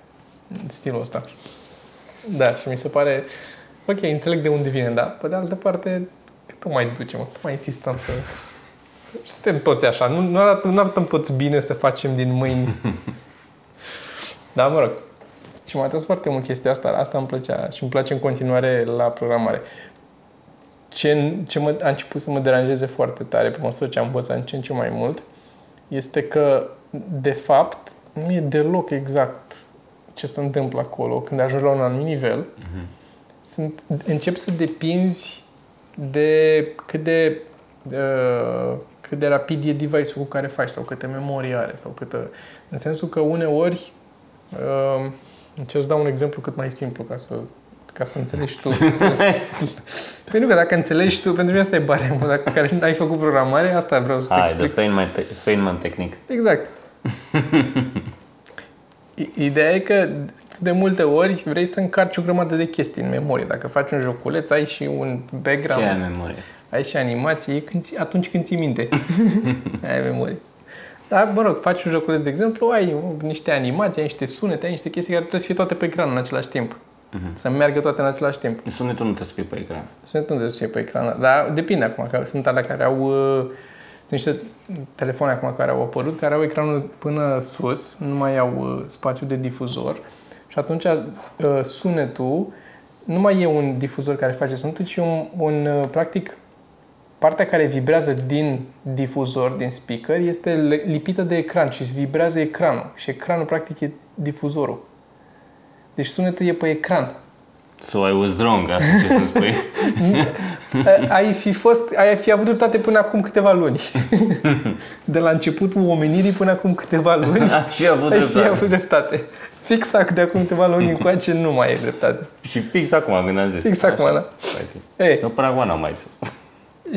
stilul ăsta. Da, și mi se pare, ok, înțeleg de unde vine, dar pe de altă parte, cât o mai ducem, cât mai insistăm să... Suntem toți așa, nu, nu, arătăm, nu arătăm toți bine să facem din mâini. da, mă rog, și m-a atras foarte mult chestia asta, asta îmi plăcea și îmi place în continuare la programare. Ce, ce mă, a început să mă deranjeze foarte tare pe măsură ce am învățat în ce în ce mai mult este că, de fapt, nu e deloc exact ce se întâmplă acolo când ajungi la un anumit nivel. Sunt, începi să depinzi de cât de uh, cât de rapid e device-ul cu care faci sau câtă memorie are sau câtă... În sensul că uneori uh, încerc să dau un exemplu cât mai simplu ca să ca să înțelegi tu. păi nu, că dacă înțelegi tu, pentru mine asta e baremul, dacă care ai făcut programare, asta vreau să te Hai, de explic. Feynman, te- Feynman tehnic. Exact. I- Ideea e că de multe ori vrei să încarci o grămadă de chestii în memorie. Dacă faci un joculeț, ai și un Ce background, ai în memorie? ai și animație, e când ți, atunci când ții minte. ai memorie. Dar, mă rog, faci un joculeț, de exemplu, ai niște animații, ai niște sunete, ai niște chestii care trebuie să fie toate pe ecran în același timp. Să meargă toate în același timp. Sunetul nu te scrie pe ecran. Sunetul nu trebuie să fie pe ecran, dar depinde acum, că sunt alea care au uh, sunt niște telefoane acum care au apărut, care au ecranul până sus, nu mai au uh, spațiu de difuzor și atunci uh, sunetul nu mai e un difuzor care face sunetul, ci un, un uh, practic partea care vibrează din difuzor, din speaker, este le- lipită de ecran și îți vibrează ecranul și ecranul practic e difuzorul. Deci sunetul e pe ecran. So I was wrong, asta ce să spui. ai fi fost, ai fi avut dreptate până acum câteva luni. De la începutul omenirii până acum câteva luni, și avut ai fi dreptate. avut dreptate. Fix ac- de acum câteva luni încoace nu mai e dreptate. Și fix acum când am zis. Fix acum, Așa. da. Hai, Ei, Nu până n-am mai zis.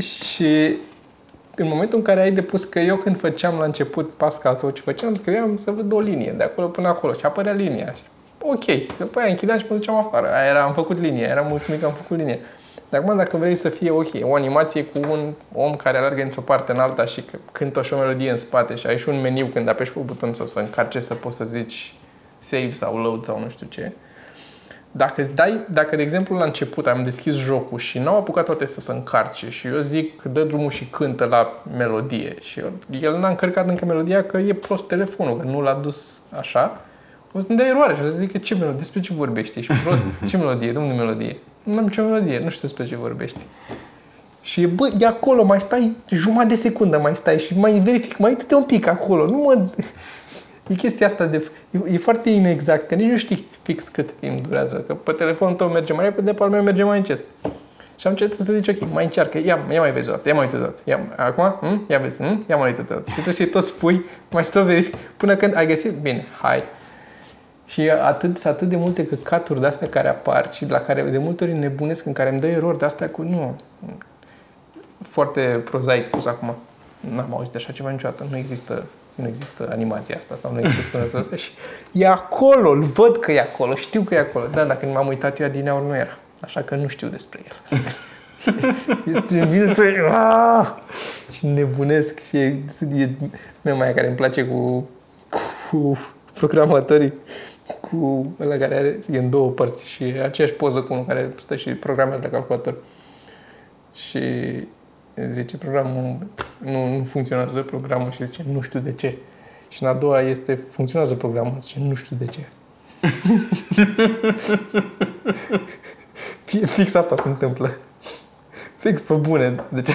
Și în momentul în care ai depus că eu când făceam la început Pascal sau ce făceam, scriam să văd o linie de acolo până acolo și apărea linia. Și, ok, după aia închideam și mă duceam afară. Aia era, am făcut linie, eram mulțumit că am făcut linie. Dar acum dacă vrei să fie ok, o animație cu un om care alergă într-o parte în alta și că cântă și o melodie în spate și ai și un meniu când apeși pe buton să se încarce să poți să zici save sau load sau nu știu ce, dacă îți dai, dacă de exemplu la început am deschis jocul și n-au apucat toate să se încarce și eu zic dă drumul și cântă la melodie și eu, el n-a încărcat încă melodia că e prost telefonul, că nu l-a dus așa, o să-mi dea eroare și o să zic că ce melodie, despre ce vorbești, ești prost, ce melodie, nu melodie, nu am nicio melodie, nu știu despre ce vorbești. Și bă, e acolo, mai stai jumătate de secundă, mai stai și mai verific, mai uite un pic acolo, nu mă... E chestia asta de... E, e foarte inexact, că nici nu știi fix cât timp durează, că pe telefonul tău merge mai repede, pe al meu merge mai încet. Și am început să zici, ok, mai încearcă, ia, ia mai vezi o dată, ia mai uite o dată. Ia, acum, hm? ia vezi, hm? ia mai uite o dată. Și trebuie să tot spui, mai tot verifici, până când ai găsit, bine, hai. Și atât, sunt atât de multe căcaturi de astea care apar și de la care de multe ori nebunesc, în care îmi dă erori de astea cu, nu, foarte prozaic pus acum. N-am auzit de așa ceva niciodată, nu există nu există animația asta sau nu există sunetul ăsta și e acolo, îl văd că e acolo, știu că e acolo. Da, dacă m-am uitat eu adineaur nu era, așa că nu știu despre el. este bine să... Și nebunesc și e, e mema aia care îmi place cu, cu programatorii cu ăla care are, e în două părți și e aceeași poză cu unul care stă și programează la calculator. Și zice programul nu, nu funcționează programul și zice nu știu de ce. Și în a doua este funcționează programul, zice nu știu de ce. Fix asta se întâmplă. Fix pe bune. Deci,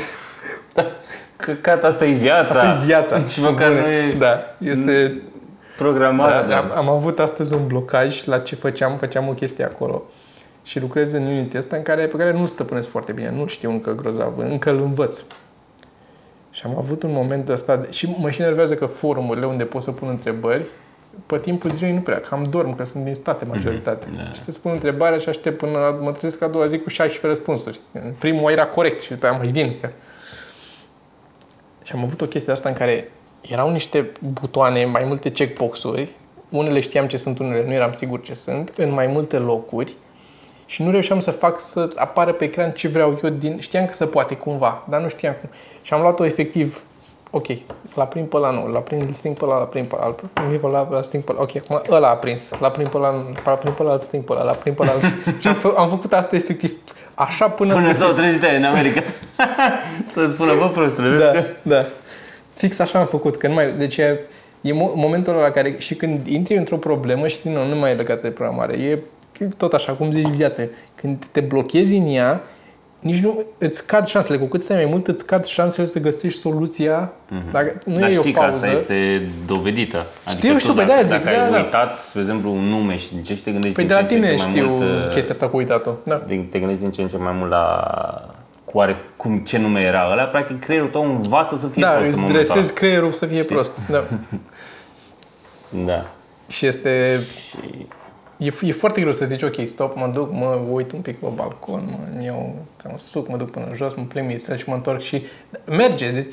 Căcat, asta e viața. asta e viața. Și măcar nu e Da, este... programarea. Da, am, am avut astăzi un blocaj la ce făceam, făceam o chestie acolo și lucrez în Unity ăsta în care, pe care nu stăpânesc foarte bine, nu știu încă grozav, încă îl învăț. Și am avut un moment ăsta și mă și nervează că forumurile unde pot să pun întrebări, pe timpul zilei nu prea, cam dorm, că sunt din state majoritate. Mhm, da. Și să spun întrebarea și aștept până la, mă trezesc a doua zi cu 16 răspunsuri. Primul era corect și după aia mai vin. Că... Și am avut o chestie asta în care erau niște butoane, mai multe checkbox-uri, unele știam ce sunt, unele nu eram sigur ce sunt, în mai multe locuri și nu reușeam să fac să apară pe ecran ce vreau eu din... Știam că se poate cumva, dar nu știam cum. Și am luat-o efectiv, ok, la prim pe la nu, la prim sting pe la, la prim pe la, la prim pe la, la sting pe la, ok, acum ăla a prins, la prim pe la, la prim pe la, sting pe la, la prim pe la, și am, fă, am făcut asta efectiv, așa până... Până s-au trezit aia în America. Să-ți spună, bă, prostule, vezi Da, că... da. Fix așa am făcut, că nu mai, deci e, e mo- momentul ăla la care și când intri într-o problemă și din nou nu mai e legat de programare, e tot așa, cum zici viața, când te blochezi în ea, nici nu îți scad șansele, cu cât stai mai mult, îți scad șansele să găsești soluția. Mm-hmm. Dacă nu Dar e o știi că pauză. asta este dovedită. Adică Știu, tu știu, păi dacă, de-aia zic, dacă ai da, da. uitat, spre exemplu, un nume și din ce și te gândești Păi din de la ce în ce tine mai știu mult, uh, chestia asta cu uitat-o. Da. din- te gândești din ce în ce mai mult la cu oare cum, ce nume era ăla, practic creierul tău învață să fie Da, prost în îți momentul dresezi creierul să fie prost. Da. ăla. Da. Și este Și E, e foarte greu să zici, ok, stop, mă duc, mă uit un pic pe balcon, mă iau un suc, mă duc până jos, mă plimb mițel și mă întorc și merge, deci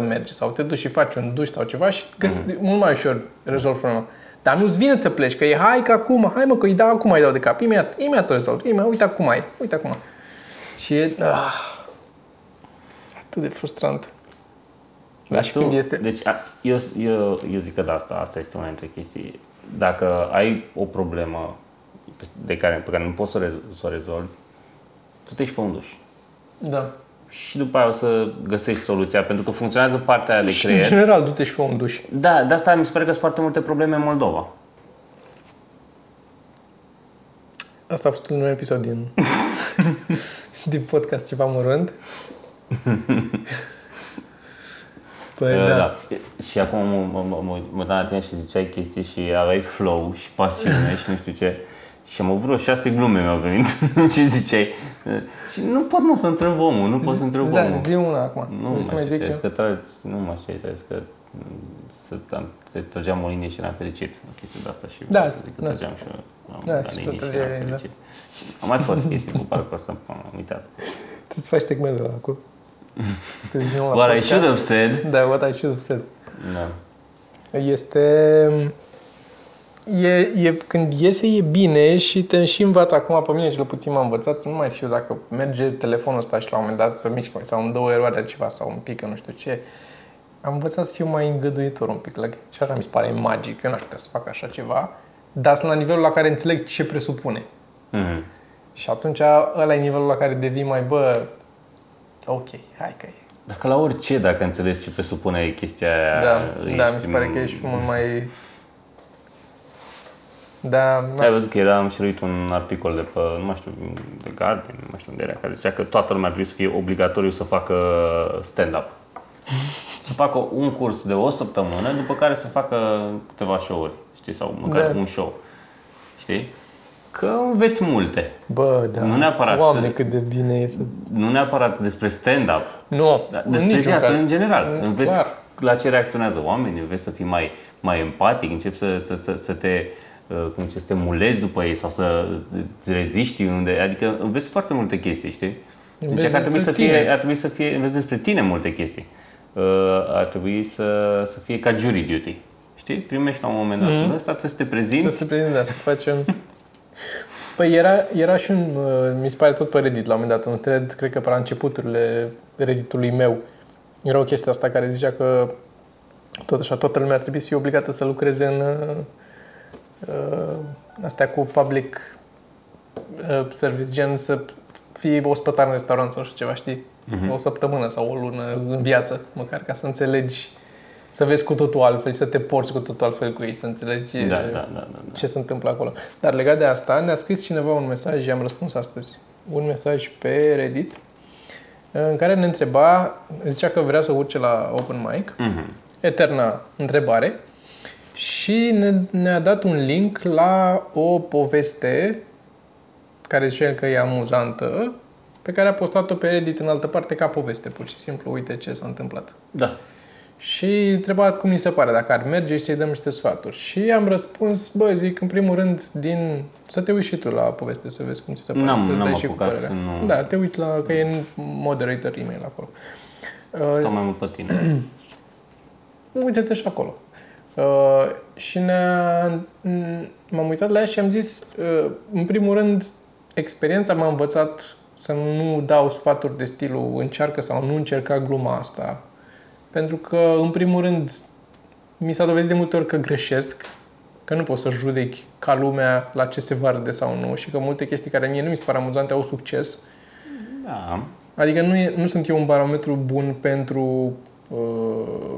100% merge. Sau te duci și faci un duș sau ceva și găsi, mm. mult mai ușor rezolvi problema. Dar nu-ți vine să pleci, că e hai că acum, hai mă, că îi dau acum, îi dau de cap, imediat, imediat o rezolv, imediat, uite acum ai, uite acum. Și e ah, atât de frustrant. Dar și tu, când este... Deci, a, eu, eu, eu zic că da, asta, asta este una dintre chestii. Dacă ai o problemă de care, pe care nu poți să, o rez- să o rezolvi, tu te și fă un duș. Da. Și după aia o să găsești soluția, pentru că funcționează partea aia de Și în creier. general, du-te și fă un duș. Da, de asta mi se pare că sunt foarte multe probleme în Moldova. Asta a fost un episod din, din podcast ceva mărunt. Păi Uh, da. da. Și acum mă, mă, mă, mă, mă uitam la tine și ziceai chestii și aveai flow și pasiune și nu știu ce. Și am avut vreo șase glume mi-au venit și ziceai. uh, Și nu pot mă să întreb omul, nu pot să întreb Da, omul. zi una acum. Nu Vreți să mai știu, zic zic eu? că tragi, nu mai știu, trebuie că mm, să am, te trăgeam o linie și eram fericit. O chestie de asta și Da, vreau să zic că da. trăgeam și eu am Da, la și tu linie și trăgeai eram linie, da. fericit. Am mai fost chestii cu parcurs, am am uitat. Tu îți faci segmentul ăla acolo. Să zici nou la What I podcast. should have said. Da, what I should have said. Da. Este... E, e, când iese e bine și te și învață acum pe mine cel puțin m-a învățat să nu mai știu dacă merge telefonul ăsta și la un moment dat să mișcă sau îmi dă o eroare ceva sau un pic, nu știu ce. Am învățat să fiu mai îngăduitor un pic. Like, și așa mi se pare magic. Eu n-aș putea să fac așa ceva. Dar sunt la nivelul la care înțeleg ce presupune. Mhm. Și atunci ăla e nivelul la care devii mai, bă, ok, hai că e. Dacă la orice, dacă înțelegi ce presupune chestia aia, Da, ești da, mi se pare că ești mult mai... Da, na, Ai văzut că era, am șeruit un articol de pe, nu mai știu, de Guardian, nu mai știu unde era, care zicea că toată lumea ar trebui să fie obligatoriu să facă stand-up. Să facă un curs de o săptămână, după care să facă câteva show-uri, știi, sau măcar Da. un show, știi? Că înveți multe. Bă, da. Nu neapărat- Doamne, cât de bine e să... Nu neapărat despre stand-up, Nu, dar în despre niciun viață caz. în general. Mm, Înveți Clar. la ce reacționează oamenii, înveți să fii mai, mai empatic, începi să, să, să, să te uh, cum zice, să te mulezi după ei sau să îți reziști unde, adică înveți foarte multe chestii, știi? Deci Înveți ar trebui, să despre fie, tine. ar trebui să fie, înveți despre tine multe chestii. Uh, ar trebui să, să fie ca jury duty. Știi? Primești la un moment dat. Mm-hmm. Ăsta trebuie să te prezinți. Să se prezinte, să facem... Păi era, era și un, uh, mi se pare tot pe Reddit la un moment dat, un thread, cred că pe la începuturile Redditului meu. Era o chestie asta care zicea că tot așa, toată lumea ar trebui să fie obligată să lucreze în uh, uh, astea cu public uh, service, gen să fii ospătar în restaurant sau așa ceva, știi? Mhm. O săptămână sau o lună în viață, măcar ca să înțelegi, să vezi cu totul altfel și să te porți cu totul altfel cu ei, să înțelegi Da, uh, da, da, da, da. ce se întâmplă acolo. Dar legat de asta, ne-a scris cineva un mesaj, i-am răspuns astăzi, un mesaj pe Reddit, în care ne întreba, zicea că vrea să urce la open mic, Mhm. eterna întrebare, și ne, ne-a dat un link la o poveste care zice el că e amuzantă, pe care a postat-o pe Reddit în altă parte ca poveste, pur și simplu, uite ce s-a întâmplat. Da. Și întreba cum mi se pare, dacă ar merge și să-i dăm niște sfaturi. Și am răspuns, bă, zic, în primul rând, din... să te uiți și tu la poveste, să vezi cum ți se pare. N-am- să-ți n-am dai și cu apucat părerea. să nu- Da, te uiți la, că e în moderator e-mail acolo. Uh, Stau mai mult pe tine. uite-te și acolo. Uh, și ne-a, m- m-am uitat la ea și am zis, uh, în primul rând, experiența m-a învățat să nu dau sfaturi de stilul încearcă sau nu încerca gluma asta. Pentru că, în primul rând, mi s-a dovedit de multe ori că greșesc, că nu pot să judec ca lumea la ce se va râde sau nu și că multe chestii care mie nu mi se par amuzante au succes. Da. Adică nu, e, nu sunt eu un barometru bun pentru uh,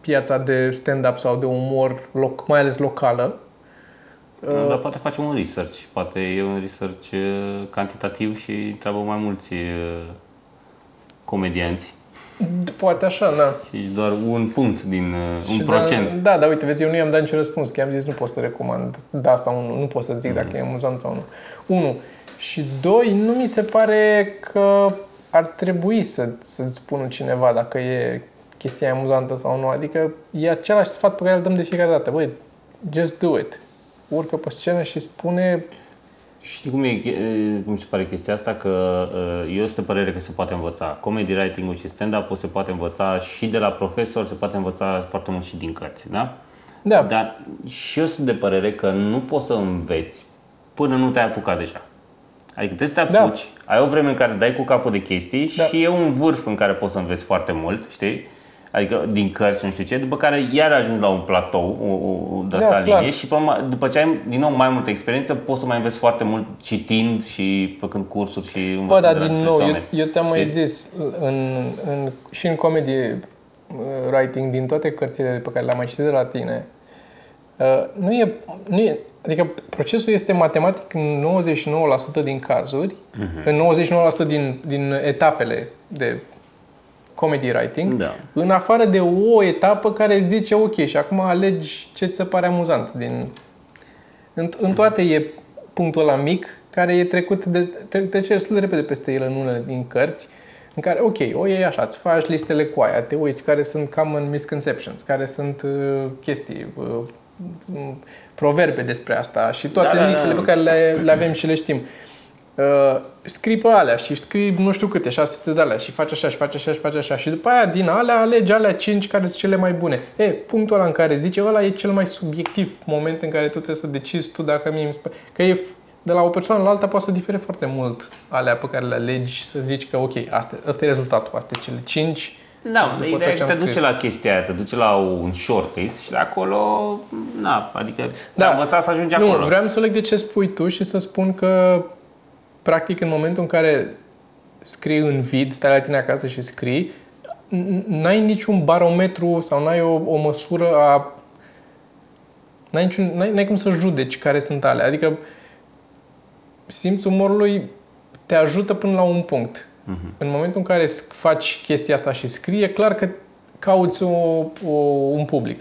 piața de stand-up sau de umor, loc, mai ales locală. Uh, Dar poate facem un research. Poate e un research uh, cantitativ și întreabă mai mulți uh, comedianți. Poate așa, da. Și doar un punct din uh, Și un procent. Da, da, da, uite, vezi, eu nu i-am dat niciun răspuns, că i-am zis nu pot să recomand da sau nu, nu pot să zic dacă e amuzant sau nu. Unu. Și doi, nu mi se pare că ar trebui să, să-ți spună cineva dacă e chestia amuzantă sau nu. Adică e același sfat pe care îl dăm de fiecare dată. Băi, just do it. Urcă pe scenă și spune Știi cum, e, e, cum se pare chestia asta? Că uh, eu sunt de părere că se poate învăța. Comedy writing-ul și stand-up-ul se poate învăța și de la profesor, se poate învăța foarte mult și din cărți, da? Da. Dar și eu sunt de părere că nu poți să înveți până nu te-ai apucat deja. Adică trebuie să te Da. apuci, ai o vreme în care dai cu capul de chestii Da. și e un vârf în care poți să înveți foarte mult, știi? Adică din cărți, nu știu ce, după care iar ajungi la un platou o, o, de Da, asta clar. linie și pe, urmă, după ce ai din nou mai multă experiență, poți să mai înveți foarte mult citind și făcând cursuri și învățând Bă, dar de la din alți nou, eu, oameni. eu ți-am mai Știi? zis, în, în, și în comedy uh, writing, din toate cărțile pe care le-am mai citit de la tine, uh, nu e, nu e, adică procesul este matematic în 99% din cazuri, Mhm. în 99% din, din etapele de comedy writing, Da. în afară de o etapă care îți zice ok și acum alegi ce ți se pare amuzant. Din, în, în toate e punctul ăla mic care e trecut de, tre- trece destul de repede peste el în unele din cărți în care, ok, o iei așa, îți faci listele cu aia, te uiți care sunt common misconceptions, care sunt uh, chestii, uh, m, proverbe despre asta și toate Da, da, da. listele pe care le, le avem și le știm. Uh, scrii pe alea și scrii nu știu câte, 600 de alea și faci așa și faci așa și faci așa și după aia din alea alegi alea 5 care sunt cele mai bune. E, punctul ăla în care zice ăla e cel mai subiectiv moment în care tu trebuie să decizi tu dacă mie îmi spune. Că e f- de la o persoană la alta poate să difere foarte mult alea pe care le alegi să zici că ok, asta, asta e rezultatul, astea e cele 5 Da, După ideea tot e ce că am te duce scris. la chestia aia, te duce la un shortlist și de acolo, na, adică Da. da. învăța să ajungi Nu, acolo. vreau să leg de ce spui tu și să spun că, practic, în momentul în care scrii în vid, stai la tine acasă și scrii, n- n-ai niciun barometru sau n-ai o, o măsură a... N-ai, niciun, n-ai, n-ai cum să judeci care sunt ale. Adică simțul umorului te ajută până la un punct. Mhm. În momentul în care sc- faci chestia asta și scrii, e clar că cauți o, o, un public.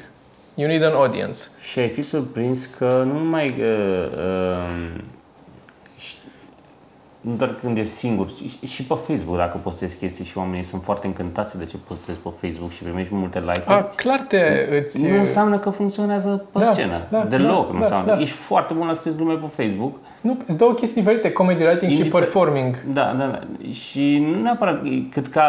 You need an audience. Și ai fi surprins că nu numai uh, uh, nu doar când e singur, și, și pe Facebook dacă postezi chestii și oamenii sunt foarte încântați de ce postezi pe Facebook și primești multe like-uri. A, clar te îți... Nu înseamnă că funcționează pe Da, scenă. da, Deloc da, nu da, înseamnă. da. Ești foarte bun la scris glume pe Facebook. Nu, sunt două chestii diferite, comedy writing și Indifer- performing. Da, da, da. Și nu neapărat cât ca...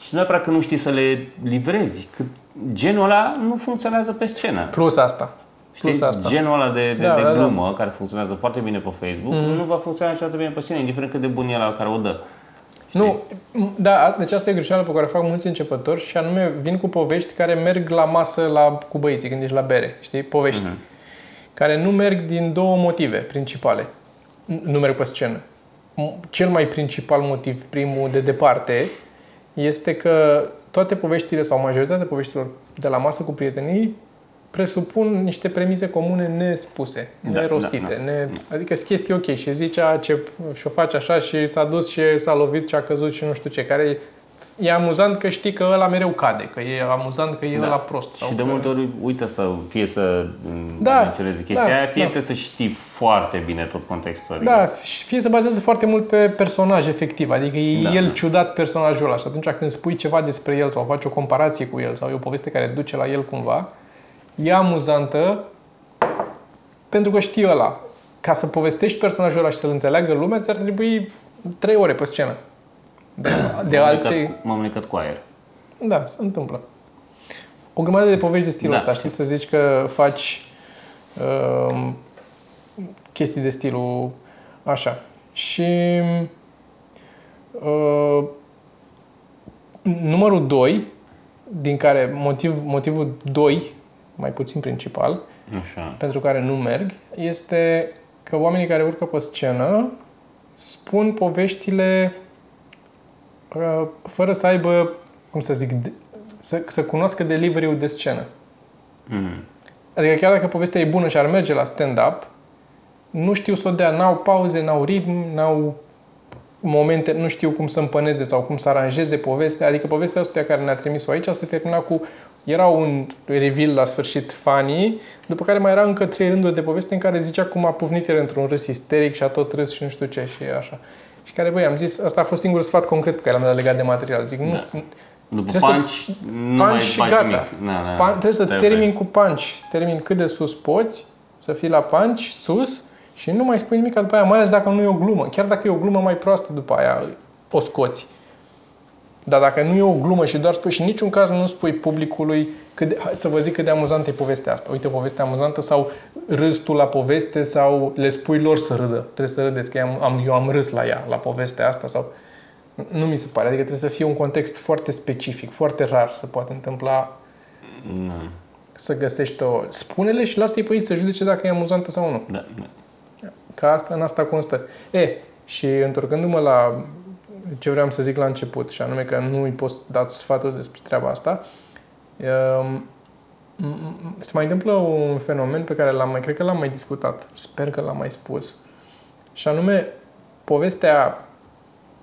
Și nu neapărat că nu știi să le livrezi. Cât genul ăla nu funcționează pe scenă. Plus asta. Știi, Plus asta. genul ăla de, de, Da, de da, da. glumă care funcționează foarte bine pe Facebook, nu va funcționa niciodată bine pe scenă, indiferent cât de bun e la care o dă. Nu, m- da, a- deci asta e greșeala pe care o fac mulți începători și anume vin cu povești care merg la masă la, cu băieții când ești la bere, știi? Povești. Care nu merg din două motive principale. N- Nu merg pe scenă. M- Cel mai principal motiv, primul de departe, este că toate poveștile sau majoritatea poveștilor de la masă cu prietenii presupun niște premize comune nespuse, Da, nerostite. da, da. Ne, adică sunt chestii ok și zicea ce și-o face așa și s-a dus și s-a lovit și a căzut și nu știu ce, care e amuzant că știi că ăla mereu cade, că e amuzant că e Da. ăla prost. Sau Și de că... multe ori uită să fie să Da, menționeze chestia da, aia, fie da. trebuie să știi foarte bine tot contextul. adică- Da, și fie se bazează foarte mult pe personaj efectiv, adică e Da, el da. ciudat personajul ăla și atunci când spui ceva despre el sau faci o comparație cu el sau e o poveste care duce la el cumva, e amuzantă pentru că știi ăla. Ca să povestești personajul ăla și să-l înțeleagă lumea, ți-ar trebui trei ore pe scenă. De, de M-am alte... mânecat cu- M-am mânecat cu aer. Da, se întâmplă. O grămadă de povești de stilul Da, ăsta, știi, să zici că faci um, chestii de stilul așa. Și uh, numărul 2, din care motiv, motivul 2, mai puțin principal, Așa. pentru care nu merg, este că oamenii care urcă pe scenă spun poveștile uh, fără să aibă, cum să zic, de- să, să cunoască delivery-ul de scenă. Mm. Adică chiar dacă povestea e bună și ar merge la stand-up, nu știu să o dea, n-au pauze, n-au ritm, n-au momente, nu știu cum să împăneze sau cum să aranjeze povestea. Adică povestea asta care ne-a trimis-o aici se termina cu era un reveal la sfârșit funny, după care mai era încă trei rânduri de poveste în care zicea cum a pufnit el într-un râs isteric și a tot râs și nu știu ce și așa. Și care, băi, am zis, asta a fost singurul sfat concret pe care l-am dat legat de material. Zic, nu, Da. După Trebuie să- punch, nu punch mai și bagi gata. nimic. Da, da, Pan, trebuie să Trebuie. termin cu punch. Termin cât de sus poți, să fii la punch, sus, și nu mai spui nimic după aia, mai ales dacă nu e o glumă. Chiar dacă e o glumă mai proastă după aia, o scoți. Dar dacă nu e o glumă și doar spui și în niciun caz nu spui publicului cât de, hai să vă zic cât de amuzantă e povestea asta. Uite, povestea amuzantă sau râzi tu la poveste sau le spui lor să râdă. Trebuie să râdeți că eu am, am, eu am râs la ea, la povestea asta sau... Nu mi se pare. Adică trebuie să fie un context foarte specific, foarte rar să poate întâmpla Nu. să găsești o... Spune-le și lasă-i pe ei să judece dacă e amuzantă sau nu. Da, da. Că asta, în asta constă. E, și întorcându-mă la ce vreau să zic la început, și anume că nu îi poți da sfaturi despre treaba asta, um, m- m- se mai întâmplă un fenomen pe care l-am mai, cred că l-am mai discutat, sper că l-am mai spus, și anume povestea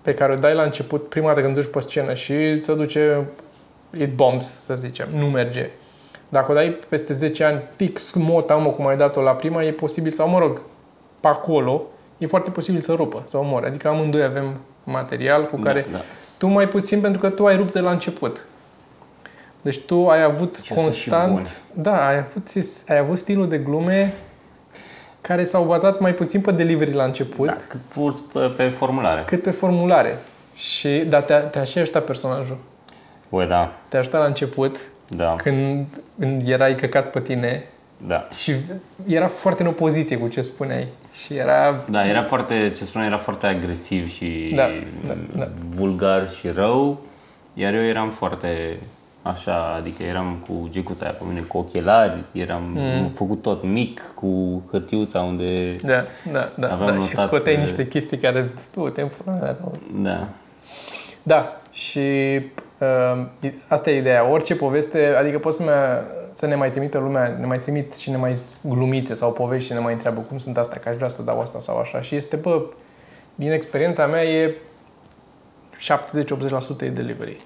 pe care o dai la început, prima dată când duci pe scenă și se duce it bombs, să zicem, nu merge. Dacă o dai peste 10 ani fix mota, mă, cum ai dat-o la prima, e posibil, sau mă rog, pe acolo, e foarte posibil să rupă, să omore. Adică amândoi avem material cu care Da, da. tu mai puțin pentru că tu ai rupt de la început. Deci tu ai avut Și sunt și constant, buni. da, ai avut, ai avut stilul de glume care s-au bazat mai puțin pe delivery la început, Da, cât pus pe, pe formulare. cât pe formulare. Și, dar te-a, te-a și ajutat personajul. Băi, da, Te-a ajutat la început, da, când, când erai căcat pe tine da. și era foarte în opoziție cu ce spuneai. Și era... Da, era foarte, ce spune, era foarte agresiv și Da, da, da. vulgar și rău, iar eu eram foarte așa, adică eram cu gecuța aia pe mine, cu ochelari, eram mm. făcut tot mic, cu hârtiuța unde... Da, da, da. Aveam da. Și notat, scoteai uh, niște chestii care... Tu, te Da, Da, și uh, asta e ideea. Orice poveste, adică poți să, mă, să ne mai trimită lumea, ne mai trimit și ne mai glumițe sau povești și ne mai întreabă cum sunt astea, că aș vrea să dau asta sau așa. Și este, bă, din experiența mea e 70-80% e delivery.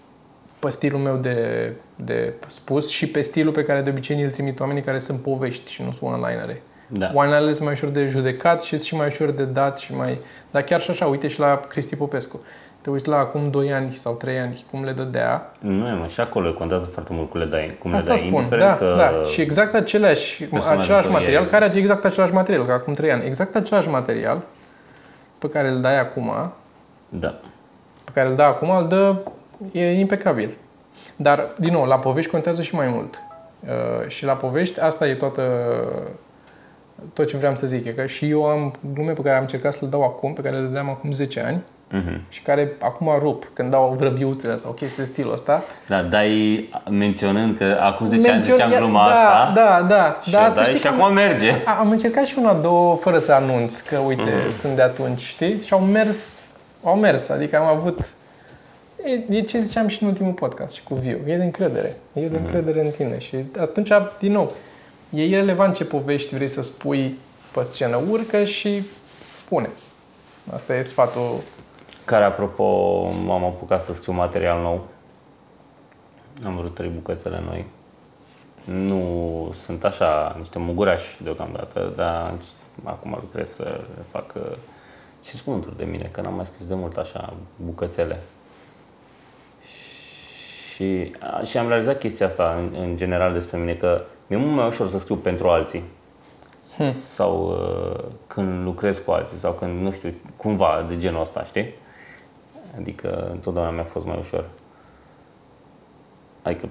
Pe stilul meu de, de spus și pe stilul pe care de obicei îl trimit oamenii care sunt povești și nu sunt one-linere. Da. Oanele sunt mai ușor de judecat și sunt și mai ușor de dat și mai... Dar chiar și așa, uite și la Cristi Popescu. Te uiți la acum 2 ani sau 3 ani cum le dădea. Nu e, mă, și acolo contează foarte mult cum le dai, cum Asta le dai, spun, indiferent da, că da. Și exact aceleași, personajul același tău e- material, care are exact același material, ca acum 3 ani. Exact același material pe care îl dai acum, Da. pe care îl dă acum, îl dă, e impecabil. Dar, din nou, la povești contează și mai mult. Uh, și la povești, asta e toată, tot ce vreau să zic. E că și eu am glume pe care am încercat să le dau acum, pe care le dădeam acum 10 ani, Mhm. și care acum rup când dau vrăbiuțele sau chestii de stilul ăsta. Da, dai menționând că acum 10 ani Mențion- ziceam gluma da, asta Da, da, și da. o să dai știi și că am- acum merge. a- Am încercat și una, două, fără să anunț că, uite, Mhm. sunt de atunci, știi? Și au mers, au mers, adică am avut... E, e ce ziceam și în ultimul podcast și cu Viu, e de încredere, e Mhm. de încredere în tine și atunci, din nou, e irrelevant ce povești vrei să spui pe scenă, urcă și spune. Asta e sfatul. Care, apropo, m-am apucat să scriu material nou. Am vrut trei bucățele noi. Nu sunt așa niște mugurași deocamdată, dar acum lucrez să le fac uh, și spunturi de mine, că n-am mai scris de mult așa bucățele. Și, a, și am realizat chestia asta în, în general despre mine, că mi-e mult mai ușor să scriu pentru alții. Sau uh, când lucrez cu alții sau când, nu știu, cumva de genul ăsta, știi? Adică întotdeauna mi-a fost mai ușor. Adică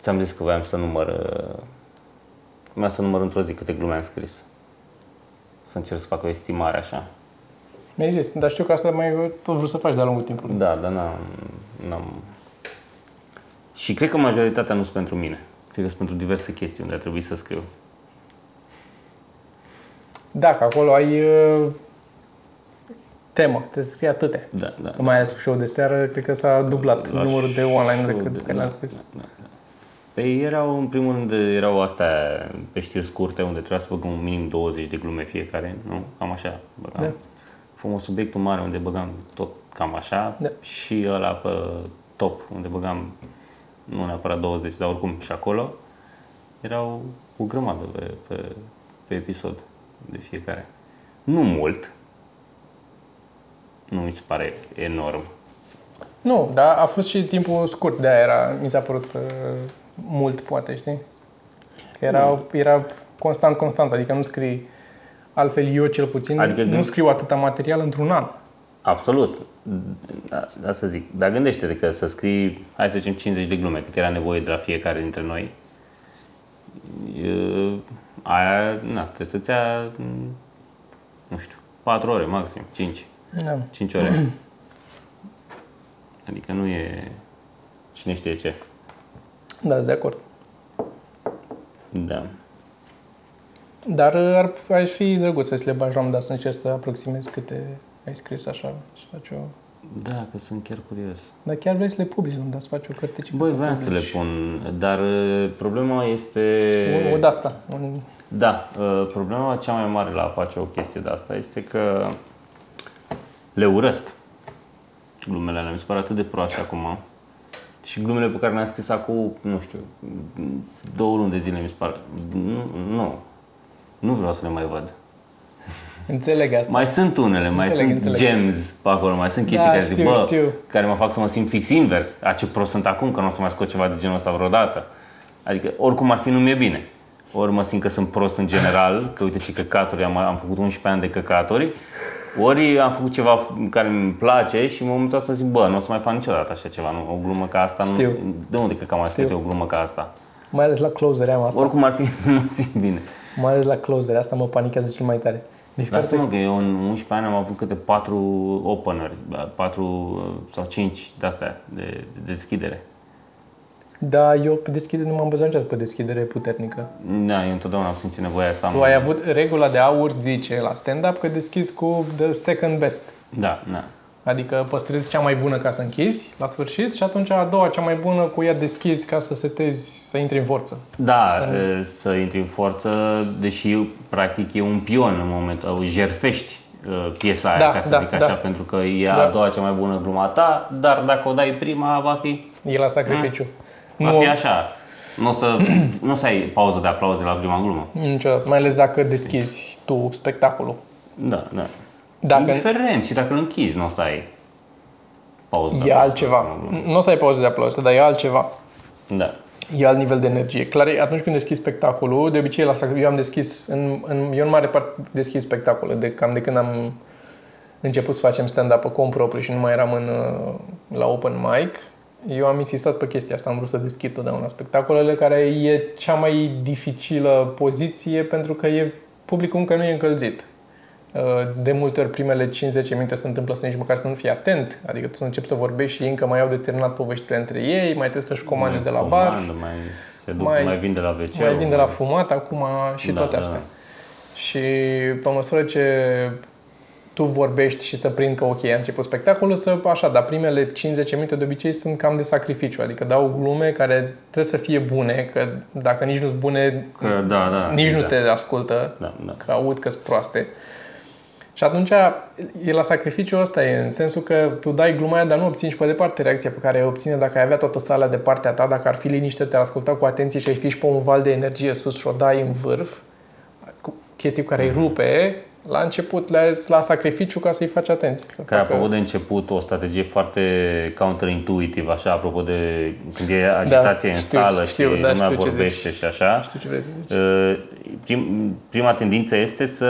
ți-am zis că voiam să număr uh, Vreau să număr într-o zi câte glume am scris. Să încerc să fac o estimare așa. Mi-ai zis, dar știu că asta mai tot vrut să faci de-a lungul timpului. Da, dar n-am, n-am... Și cred că majoritatea nu sunt pentru mine. Cred că sunt pentru diverse chestii unde a trebuit să scriu. Da, că acolo ai uh, temă, te scrie atâtea. Da, da. Mai ales cu show de seară, cred că s-a dublat La numărul de online-uri show cât de- pe care le-am da, scris. da, da, da. Păi erau, în primul rând, erau astea pe știri scurte, unde trebuia să băgăm minim 20 de glume fiecare, nu? Cam așa. Băgam. Da. Frumos subiectul mare, unde băgam tot cam așa. Da. Și ăla pe top, unde băgam nu neapărat 20, dar oricum și acolo, erau o grămadă pe, pe, pe episod de fiecare. Nu mult, nu mi se pare enorm. Nu, dar a fost și timpul scurt, de-aia era, mi s-a părut uh, mult, poate, știi? Că era, era constant, constant, adică nu scrii, altfel eu cel puțin, Adică nu gând- scriu atâta material într-un an. Absolut. Da, da să zic. Dar gândește-te că să scrii, hai să zicem, 50 de glume, cât era nevoie de la fiecare dintre noi. E, aia, na, trebuie să-ți ia, m, nu știu, 4 ore maxim, 5. Da. 5 ore. Adică nu e cine știe ce. Da, sunt de acord. Da. Dar uh, ar, ar fi drăguț să ți le bagi la un dat, să încerci să aproximezi câte ai scris așa și faci o... Da, că sunt chiar curios. Dar chiar vrei să le publici la un dat, să faci o carte ce Băi, poți vreau să le publici. pun, dar uh, problema este... O, o de-asta. Un- Da, uh, problema cea mai mare la a face o chestie de asta este că le urăsc. Glumele alea mi se pare atât de proaste acum. Și glumele pe care le-am scris acum, nu știu, două luni de zile mi se pare. Nu, nu, nu vreau să le mai văd. Înțeleg asta. Mai sunt unele, mai Înțeleg, sunt înțeleg. gems pe acolo, mai sunt chestii Da, care zic, știu, bă, știu. care mă fac să mă simt fix invers. A ce prost sunt acum, că nu o să mai scot ceva de genul ăsta vreodată. Adică, oricum ar fi, nu mi-e bine. Ori mă simt că sunt prost în general, că uite ce căcaturi, am, am făcut 11 ani de căcaturi, ori am făcut ceva care îmi place și în momentul ăsta zic, bă, nu o să mai fac niciodată așa ceva, nu, o glumă ca asta, Știu. nu, de unde că am mai scris eu o glumă ca asta? Mai ales la closere am asta. Oricum ar fi, nu mă simt bine. Mai ales la closere, asta mă panichează cel mai tare. Deci Lasă carte... mă că eu în 11 ani am avut câte 4 openeri, 4 sau 5 de astea de, de deschidere. Da, eu pe deschidere nu m-am bazat niciodată pe deschidere puternică. Da, eu întotdeauna am simțit nevoia să am... Tu ai avut regula de aur, zice, la stand-up, că deschizi cu the second best. Da, da. Adică păstrezi cea mai bună ca să închizi la sfârșit și atunci a doua cea mai bună cu ea deschizi ca să setezi, să intri în forță. Da, Să- să, să intri în forță, deși practic e un pion în momentul, jerfești uh, piesa aia, Da, ca să da, zic așa, da. pentru că e Da. a doua cea mai bună gluma ta, dar dacă o dai prima, va fi, E la sacrificiu. Va Nu, fi așa. Nu o să, nu o să ai pauză de aplauze la prima glumă. Niciodată. Mai ales dacă deschizi tu spectacolul. Da, da. Dacă Indiferent, și dacă îl închizi, nu o să ai pauză de e aplauze la altceva. prima glumă. Nu o să ai pauză de aplauze, dar e altceva. Da. E alt nivel de energie. Clar, e atunci când deschizi spectacolul, de obicei la sac- eu am deschis, în, în, eu în mare parte deschis spectacole, de, cam de când am început să facem stand-up pe cont propriu și nu mai eram în, uh, la open mic, eu am insistat pe chestia asta, am vrut să deschid totdeauna spectacolele, care e cea mai dificilă poziție pentru că e publicul încă nu e încălzit. Uh, De multe ori primele 5-10 minute se întâmplă să nici măcar să nu fii atent, adică tu să începi să vorbești și ei încă mai au de terminat poveștile între ei, mai trebuie să-și comande Mai de la bar, comandă, Mai, se duc, mai- mai, mai vin de la wc mai vin de la fumat acum și Da, toate da. astea. Și pe măsură ce tu vorbești și să prind că ok, a început spectacolul, să așa, dar primele 5-10 minute de obicei sunt cam de sacrificiu, adică dau glume care trebuie să fie bune, că dacă nici nu sunt bune, Că, da, da. nici nu da. te ascultă, Da, da. că aud că sunt proaste. Și atunci e la sacrificiul ăsta, e în sensul că tu dai gluma aia, dar nu obții nici pe departe reacția pe care ai obține dacă ai avea toată sala de partea ta, dacă ar fi liniște, te-ar asculta cu atenție și ai fi și pe un val de energie sus și o dai în vârf, cu chestii cu care îi rupe, la început le la sacrificiu ca să-i faci atenție. Să Care, facă- apropo de început, o strategie foarte counterintuitive, așa, apropo de când e agitație în Da, știu, sală știu, și da, lumea știu ce vorbește zici. și așa, Știu ce vrei să zici. uh, prim, prima tendință este să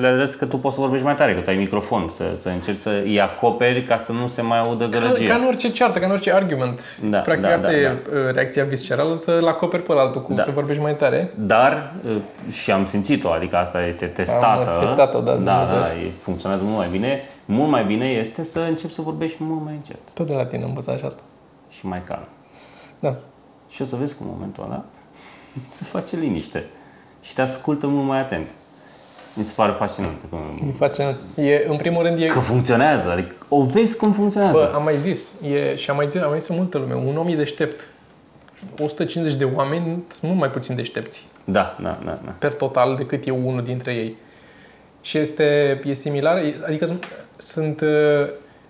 le arăți că tu poți să vorbești mai tare, că tu ai microfon, să, să încerci să îi acoperi ca să nu se mai audă Ca, gălăgie. ca în orice ceartă, ca în orice argument. Da, Practic da, asta da, e da. uh, reacția viscerală, să-l acoperi pe altul, cu Da. să vorbești mai tare. Dar, uh, și am simțit-o, adică asta este testată. Am testat-o, da, de da, multe da, ori. e- funcționează mult mai bine. Mult mai bine este să începi să vorbești mult mai încet Tot de la tine am învățat și asta. și mai calm. Da. Și o să vezi cum în momentul ăla se face liniște și te ascultă mult mai atent. Mi se pare fascinant că, E fascinant. E, în primul rând, e, că funcționează, adică o vezi cum funcționează. Bă, am mai zis, e, și am mai zis, am mai zis în multă lume, un om e deștept. 150 de oameni sunt mult mai puțin deștepți Da, da, da, da. per total decât e unul dintre ei. Și este e similar, e- adică sunt, sunt, uh,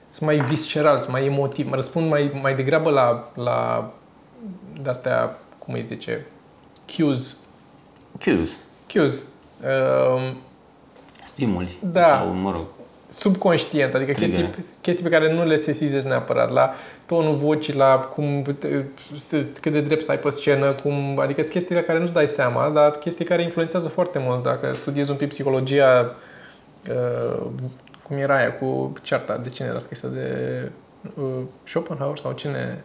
sunt mai visceral, sunt mai emotiv, mă răspund mai, mai degrabă la, la de-astea, cum îi zice, cues. Cues, Cues. Um, stimuli. Da. Sau, mă rog, subconștient, adică chestii, Trigger. chestii pe care nu le sesizezi neapărat, la tonul vocii, la cum, cât de drept să ai pe scenă, cum, adică sunt chestii la care nu-ți dai seama, dar chestii care influențează foarte mult. Dacă studiezi un pic psihologia, uh, cum era aia cu cearta, de cine era scrisă, de uh, Schopenhauer sau cine?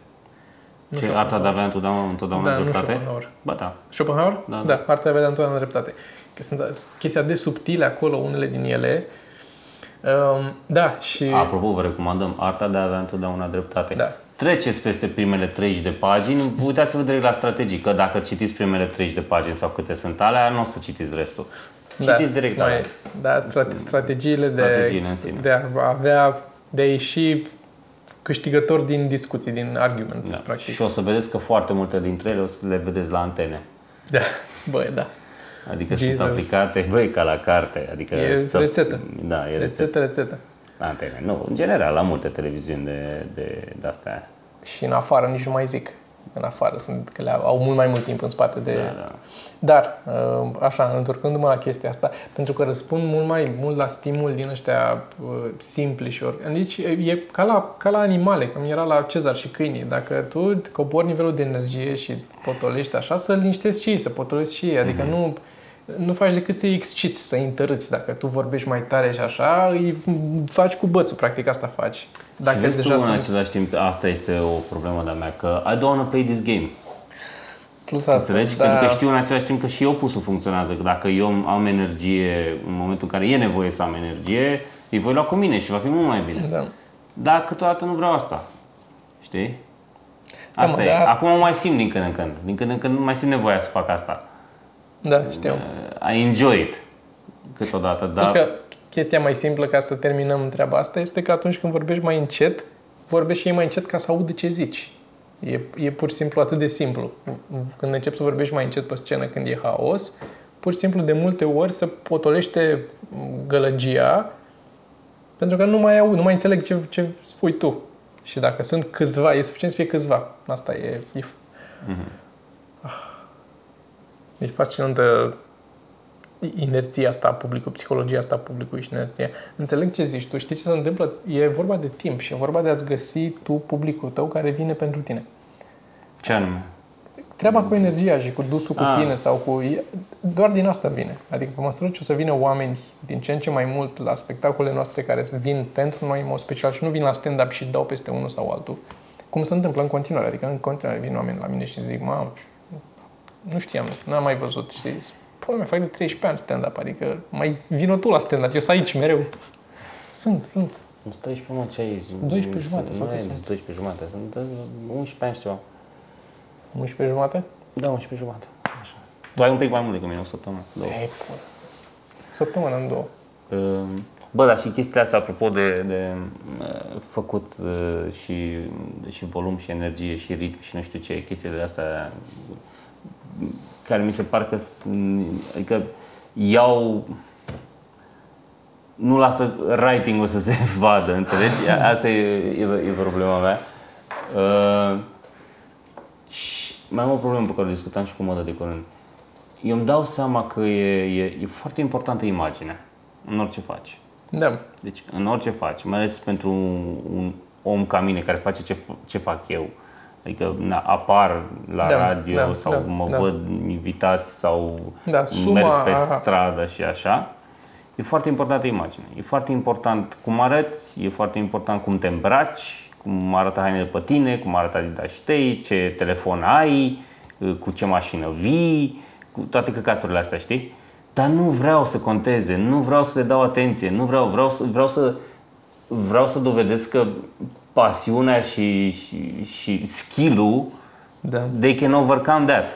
Nu ce Schopenhauer. arta de a avea întotdeauna, întotdeauna Da, nu dreptate? Schopenhauer. Ba da. Schopenhauer? Da, da. da. arta de a vedea întotdeauna dreptate. Că sunt chestii atât de subtile acolo, unele din ele. Um, da, și... Apropo, vă recomandăm Arta de a avea întotdeauna dreptate. Da. Treceți peste primele 30 de pagini, uitați-vă direct la strategii, că dacă citiți primele 30 de pagini sau câte sunt alea, nu o să citiți restul. Citiți direct mai, alea. Da, strate, strategiile, de, Strategiile în sine. de a avea, de a ieși câștigător din discuții, din arguments, Da. practic. Și o să vedeți că foarte multe dintre ele o să le vedeți la antene. Da, băi, da. Adică Jesus. sunt aplicate, băi, ca la carte. Adică E rețetă. Da, e rețetă. Rețetă, rețetă. La antene. Nu, în general, la multe televiziuni de, de, de astea. Și în afară nici nu mai zic. În afară sunt, că le au, au mult mai mult timp în spate de... Da, da. Dar, uh, așa, întorcându-mă la chestia asta, pentru că răspund mult mai mult la stimul din ăștia uh, simpli și ori. Deci e e ca la, ca la animale, cum era la Cezar și câinii. Dacă tu cobori nivelul de energie și potolești așa, să liniștești și ei, să potolești și ei. Adică Mhm. nu, nu faci decât să-i exciți, să-i întărâți. Dacă tu vorbești mai tare și așa, îi faci cu bățul, practic asta faci. Dacă și vezi tu deja în sunt... același timp, asta este o problemă de-a mea, că I don't want to play this game. Plus asta, Înțelegi? da. Pentru că știu în același timp că și opusul funcționează. Că dacă eu am energie în momentul în care e nevoie să am energie, îi voi lua cu mine și va fi mult mai bine. Da. Dar câteodată nu vreau asta. Știi? Da, Asta mă, e. de asta- Acum mai simt din când în când. Din când în când nu mai simt nevoia să fac asta. Da, știu. Uh, I enjoy it. Câteodată, Plus dar... că chestia mai simplă ca să terminăm treaba asta este că atunci când vorbești mai încet, vorbești și ei mai încet ca să audă ce zici. E, e pur și simplu atât de simplu. Când începi să vorbești mai încet pe scenă, când e haos, pur și simplu de multe ori se potolește gălăgia pentru că nu mai aud, nu mai înțeleg ce, ce spui tu. Și dacă sunt câțiva, e suficient să fie câțiva. Asta e, e E fascinantă inerția asta a publicului, psihologia asta a publicului și inerția. Înțeleg ce zici tu, știi ce se întâmplă? E vorba de timp și e vorba de a-ți găsi tu publicul tău care vine pentru tine. Ce anume? Treaba cu energia și cu dusul cu Ah. tine sau cu... Doar din asta vine. Adică pe măsură ce o să vină oameni din ce în ce mai mult la spectacolele noastre care să vin pentru noi în mod special și nu vin la stand-up și dau peste unul sau altul, cum se întâmplă în continuare. Adică în continuare vin oameni la mine și zic, mamă, nu știam, n-am mai văzut, știi? Până mai fac de 13 ani stand-up, adică mai vină tu la stand-up, eu sunt aici mereu. Sunt, sunt. Nu 12 mă, ce ai? 12 jumate, sau Nu cât e sunt? 12 jumate, sunt uh, 11 ani și ceva. 11 jumate? Da, 11 jumate. Așa. Tu ai un pic mai mult decât mine, o săptămână. Două. Ei, pur. Săptămână în două. Uh, Bă, dar și chestiile astea, apropo de, de uh, făcut uh, și, și volum și energie și ritm și nu știu ce, chestiile astea uh, care mi se par că sunt- adică iau nu lasă writing-ul să se vadă, înțelegi? Asta e, e, e problema mea. Uh, și mai am o problemă pe care o discutam și cu modă de curând. Eu îmi dau seama că e, e, e foarte importantă imaginea în orice faci. Da. Deci în orice faci, mai ales pentru un om ca mine care face ce, ce fac eu. Adică na, apar la Da, radio da, sau da, mă da. văd invitați sau Da, suma- merg pe aha. stradă și așa. E foarte importantă imaginea. E foarte important cum arăți, e foarte important cum te îmbraci, cum arată hainele pe tine, cum arată adidașii tăi, ce telefon ai, cu ce mașină vii, cu toate căcaturile astea, știi? Dar nu vreau să conteze, nu vreau să le dau atenție, nu vreau, vreau să, vreau să, vreau să dovedesc că pasiunea și, și, și skill-ul, Da. they can overcome that.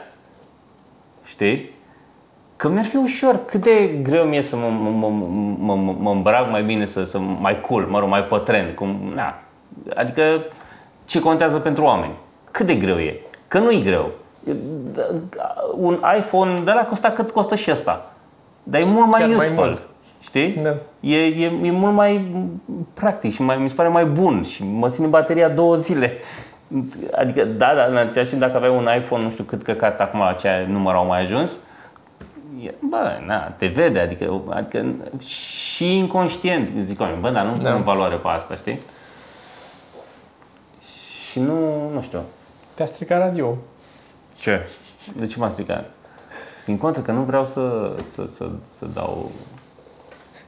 Știi? Că mi-ar fi ușor, cât de greu mi-e să mă, mă, mă, mă, mă, mă îmbrac mai bine, să, să mai cool, mă rog, mai pe trend, cum, na. Adică ce contează pentru oameni? Cât de greu e? Că nu e greu. Un iPhone de la costa cât costă și ăsta. Dar e mult mai Chiar mai useful. mult. Știi? Da. E, e, e mult mai practic și mai, mi se pare mai bun și mă ține bateria două zile. Adică, da, da, în același timp, dacă aveai un iPhone, nu știu cât căcat acum la ce număr au mai ajuns, e- bă, na, te vede, adică, adică și inconștient, zic oameni, bă, dar nu Da. da. valoare pe asta, știi? Și nu, nu știu. Te-a stricat radio. Ce? De ce m-a stricat? Din contră că nu vreau să, să, să, să dau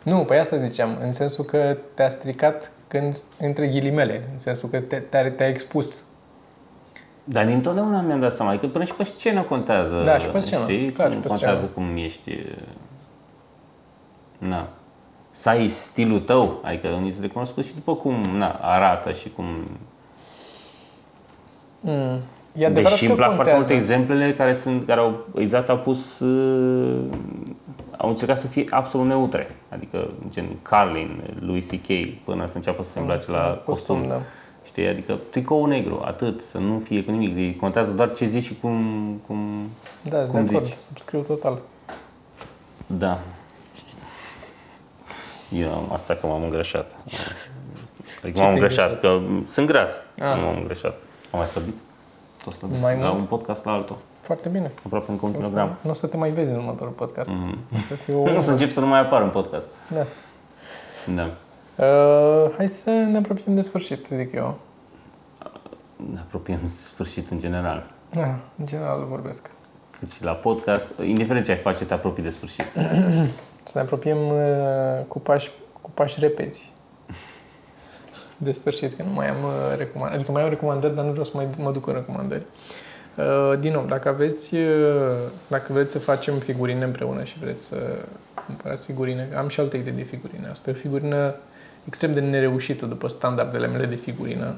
Nu, pe asta ziceam, în sensul că te-a stricat când, între ghilimele, în sensul că te, te-a, te-a expus. Dar dintotdeauna mi-am dat seama, adică până și pe scenă contează. Da, și pe scenă, Știi? clar, Cum și pe contează scenă. cum ești. Na. Să ai stilul tău, adică unii se recunosc și după cum na, arată și cum... Mm. E adevărat Deși că îmi plac foarte contează. multe exemplele care, sunt, care au, exact au pus, uh, au încercat să fie absolut neutre. Adică gen Carlin, Louis C.K. până să înceapă să se îmbrace la Costum, costum. da. Știi? Adică tricou negru, atât, să nu fie cu nimic. Contează doar ce zici și cum, cum, Da, sunt cum de acord, zici. subscriu total. Da. Eu am asta că m-am îngrășat. Adică Ce m-am te-ai îngrășat, că sunt gras. Ah. Nu m-am îngrășat. Am mai slăbit? Tot slăbit. Mai La mult? un podcast la altul. Foarte bine. Aproape încă un O să, kilogram. nu o să te mai vezi în următorul podcast. Mhm. Să fie o... Nu să încep să nu mai apar în podcast. Da. Da. Uh, hai să ne apropiem de sfârșit, zic eu. Ne apropiem de sfârșit în general. Da, în general vorbesc. Cât și la podcast, indiferent ce ai face, te apropii de sfârșit. Să ne apropiem uh, cu pași, cu pași repezi. De sfârșit, că nu mai am uh, recomandări. Adică mai am recomandări, dar nu vreau să mai mă duc în recomandări. Uh, din nou, dacă aveți, uh, dacă vreți să facem figurine împreună și vreți să cumpărați figurine, am și alte idei de figurine. Asta e o figurină extrem de nereușită după standardele mele de figurină.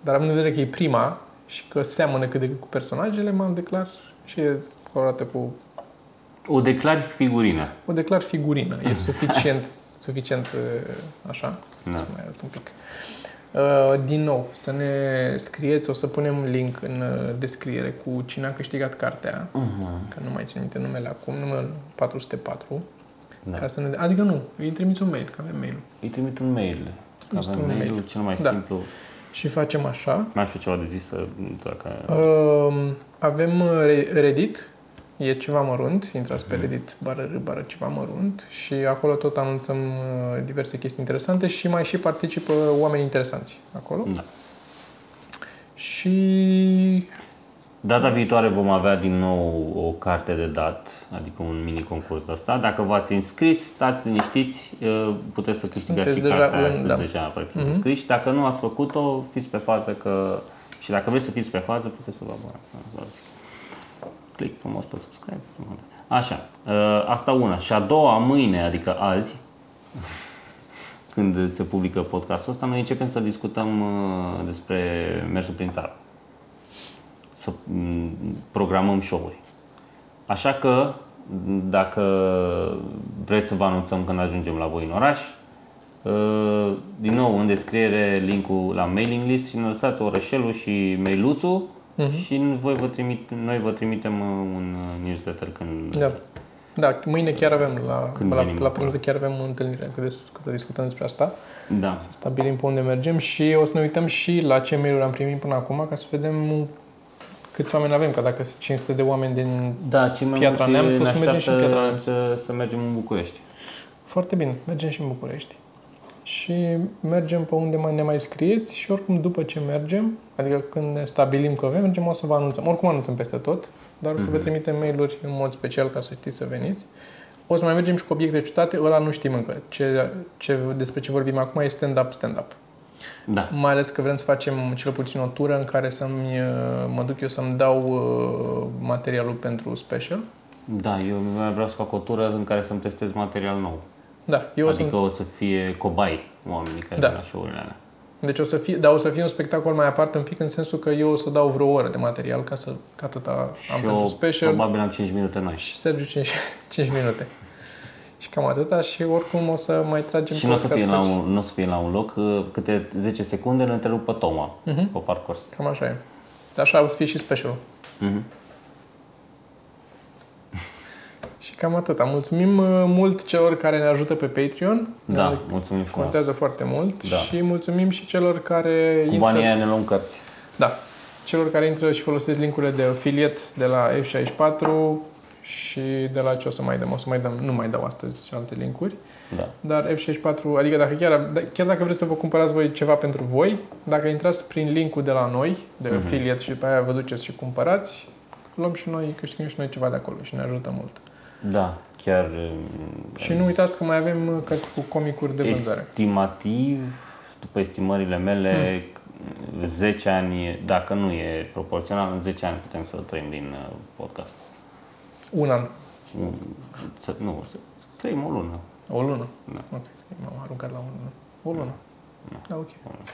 Dar având în vedere că e prima și că seamănă cât de cât cu personajele, m-am declar și e colorată cu O declari figurină. o declar figurină. E suficient, suficient uh, așa. Da. Să mai arăt un pic. Uh, Din nou, să ne scrieți, o să punem link în uh, descriere cu cine a câștigat cartea, Uh-huh. că nu mai țin minte numele acum, numărul 404. Da. Ca să ne, adică nu, îi trimiți un mail, că avem mail Îi trimit un mail. Că Este avem un mail-ul mail. cel mai Da. simplu. Și facem așa. Mai știu ceva de zis, să- dacă... Um, avem uh, Re- Reddit, e ceva mărunt, intrați pe Reddit, bară, r, bară ceva mărunt și acolo tot anunțăm uh, diverse chestii interesante și mai și participă oameni interesanți acolo. Da. Și Data viitoare vom avea din nou o carte de dat, adică un mini concurs de asta. Dacă v-ați înscris, stați liniștiți, uh, puteți să câștigați Sunteți și deja cartea aia, în- sunteți da. deja pregătiți mm-hmm. înscriși. Dacă nu ați făcut-o, fiți pe fază că... Și dacă vreți să fiți pe fază, puteți să vă abonați. Da, vă zic. Click frumos pe subscribe. Așa, uh, asta una. Și a doua, mâine, adică azi, când se publică podcastul ăsta, noi începem să discutăm uh, despre mersul prin țară. Să mm, programăm show-uri. Așa că, dacă vreți să vă anunțăm când ajungem la voi în oraș, uh, din nou în descriere linkul la mailing list și ne lăsați orășelul și mailuțul și voi vă trimit, noi vă trimitem uh, un uh, newsletter când da. Da, mâine chiar avem la, Când la, venim la acolo. prânz chiar avem o întâlnire cât de cât discutăm despre asta. da. Să stabilim pe unde mergem și o să ne uităm și la ce mail-uri am primit până acum ca să vedem câți oameni avem, că dacă sunt 500 de oameni din... Da, ce mai Piatra mult Neamț, o ne să mergem și în așteaptă Piatra Neamț. Să, să mergem în București. Foarte bine, mergem și în București. Și mergem pe unde mai ne mai scrieți și oricum după ce mergem, adică când ne stabilim că mergem, o să vă anunțăm. Oricum anunțăm peste tot, dar o să vă trimitem mail-uri în mod special ca să știți să veniți. O să mai mergem și cu obiecte ciutate, ăla nu știm încă. Ce, ce, despre ce vorbim acum e stand-up, stand-up. Da. Mai ales că vrem să facem cel puțin o tură în care să-mi, uh, mă duc eu să-mi dau uh, materialul pentru special. Da, eu mai vreau să fac o tură în care să-mi testez material nou. Da, eu o să adică o să fie cobai oamenii care Da. vin la show-urile alea. Deci o să fie, dar o să fie un spectacol mai aparte un pic în sensul că eu o să dau vreo oră de material ca să ca atâta am Și pentru eu special probabil am 5 minute noi. și Sergiu 5, 5 minute. Și cam atâta și oricum o să mai tragem Și nu o să podcast fie la pe- un, n-o să fie la un loc, uh, câte 10 secunde îl întrerup pe Toma, Mhm. pe parcurs. Cam așa e. Dar așa o să fie și special. Mhm. Și cam atâta. Mulțumim uh, mult celor care ne ajută pe Patreon. Da, Ne mulțumim frumos. Contează foarte mult Da. și mulțumim și celor care Cu intră, banii aia ne luăm cărți. da, celor care intră și folosesc linkurile de affiliate de la F64 și de la ce o să mai dăm, o să mai dăm, nu mai dau astăzi alte linkuri, Da. dar F64, adică dacă chiar, da- chiar dacă vreți să vă cumpărați voi ceva pentru voi, dacă intrați prin linkul de la noi, de Mhm. affiliate și după aia vă duceți și cumpărați, luăm și noi, câștigăm și noi ceva de acolo și ne ajută mult. Da, chiar uh, Și nu uitați că mai avem uh, cărți cu comicuri de vânzare. estimativ, după estimările mele, Hmm. 10 ani, dacă nu e proporțional, în 10 ani putem să trăim din uh, podcast. Un an, Un- să- Nu, să trăim o lună. o lună. Da. Ok, m-am aruncat la o lună. O lună. Da, ok. O lună.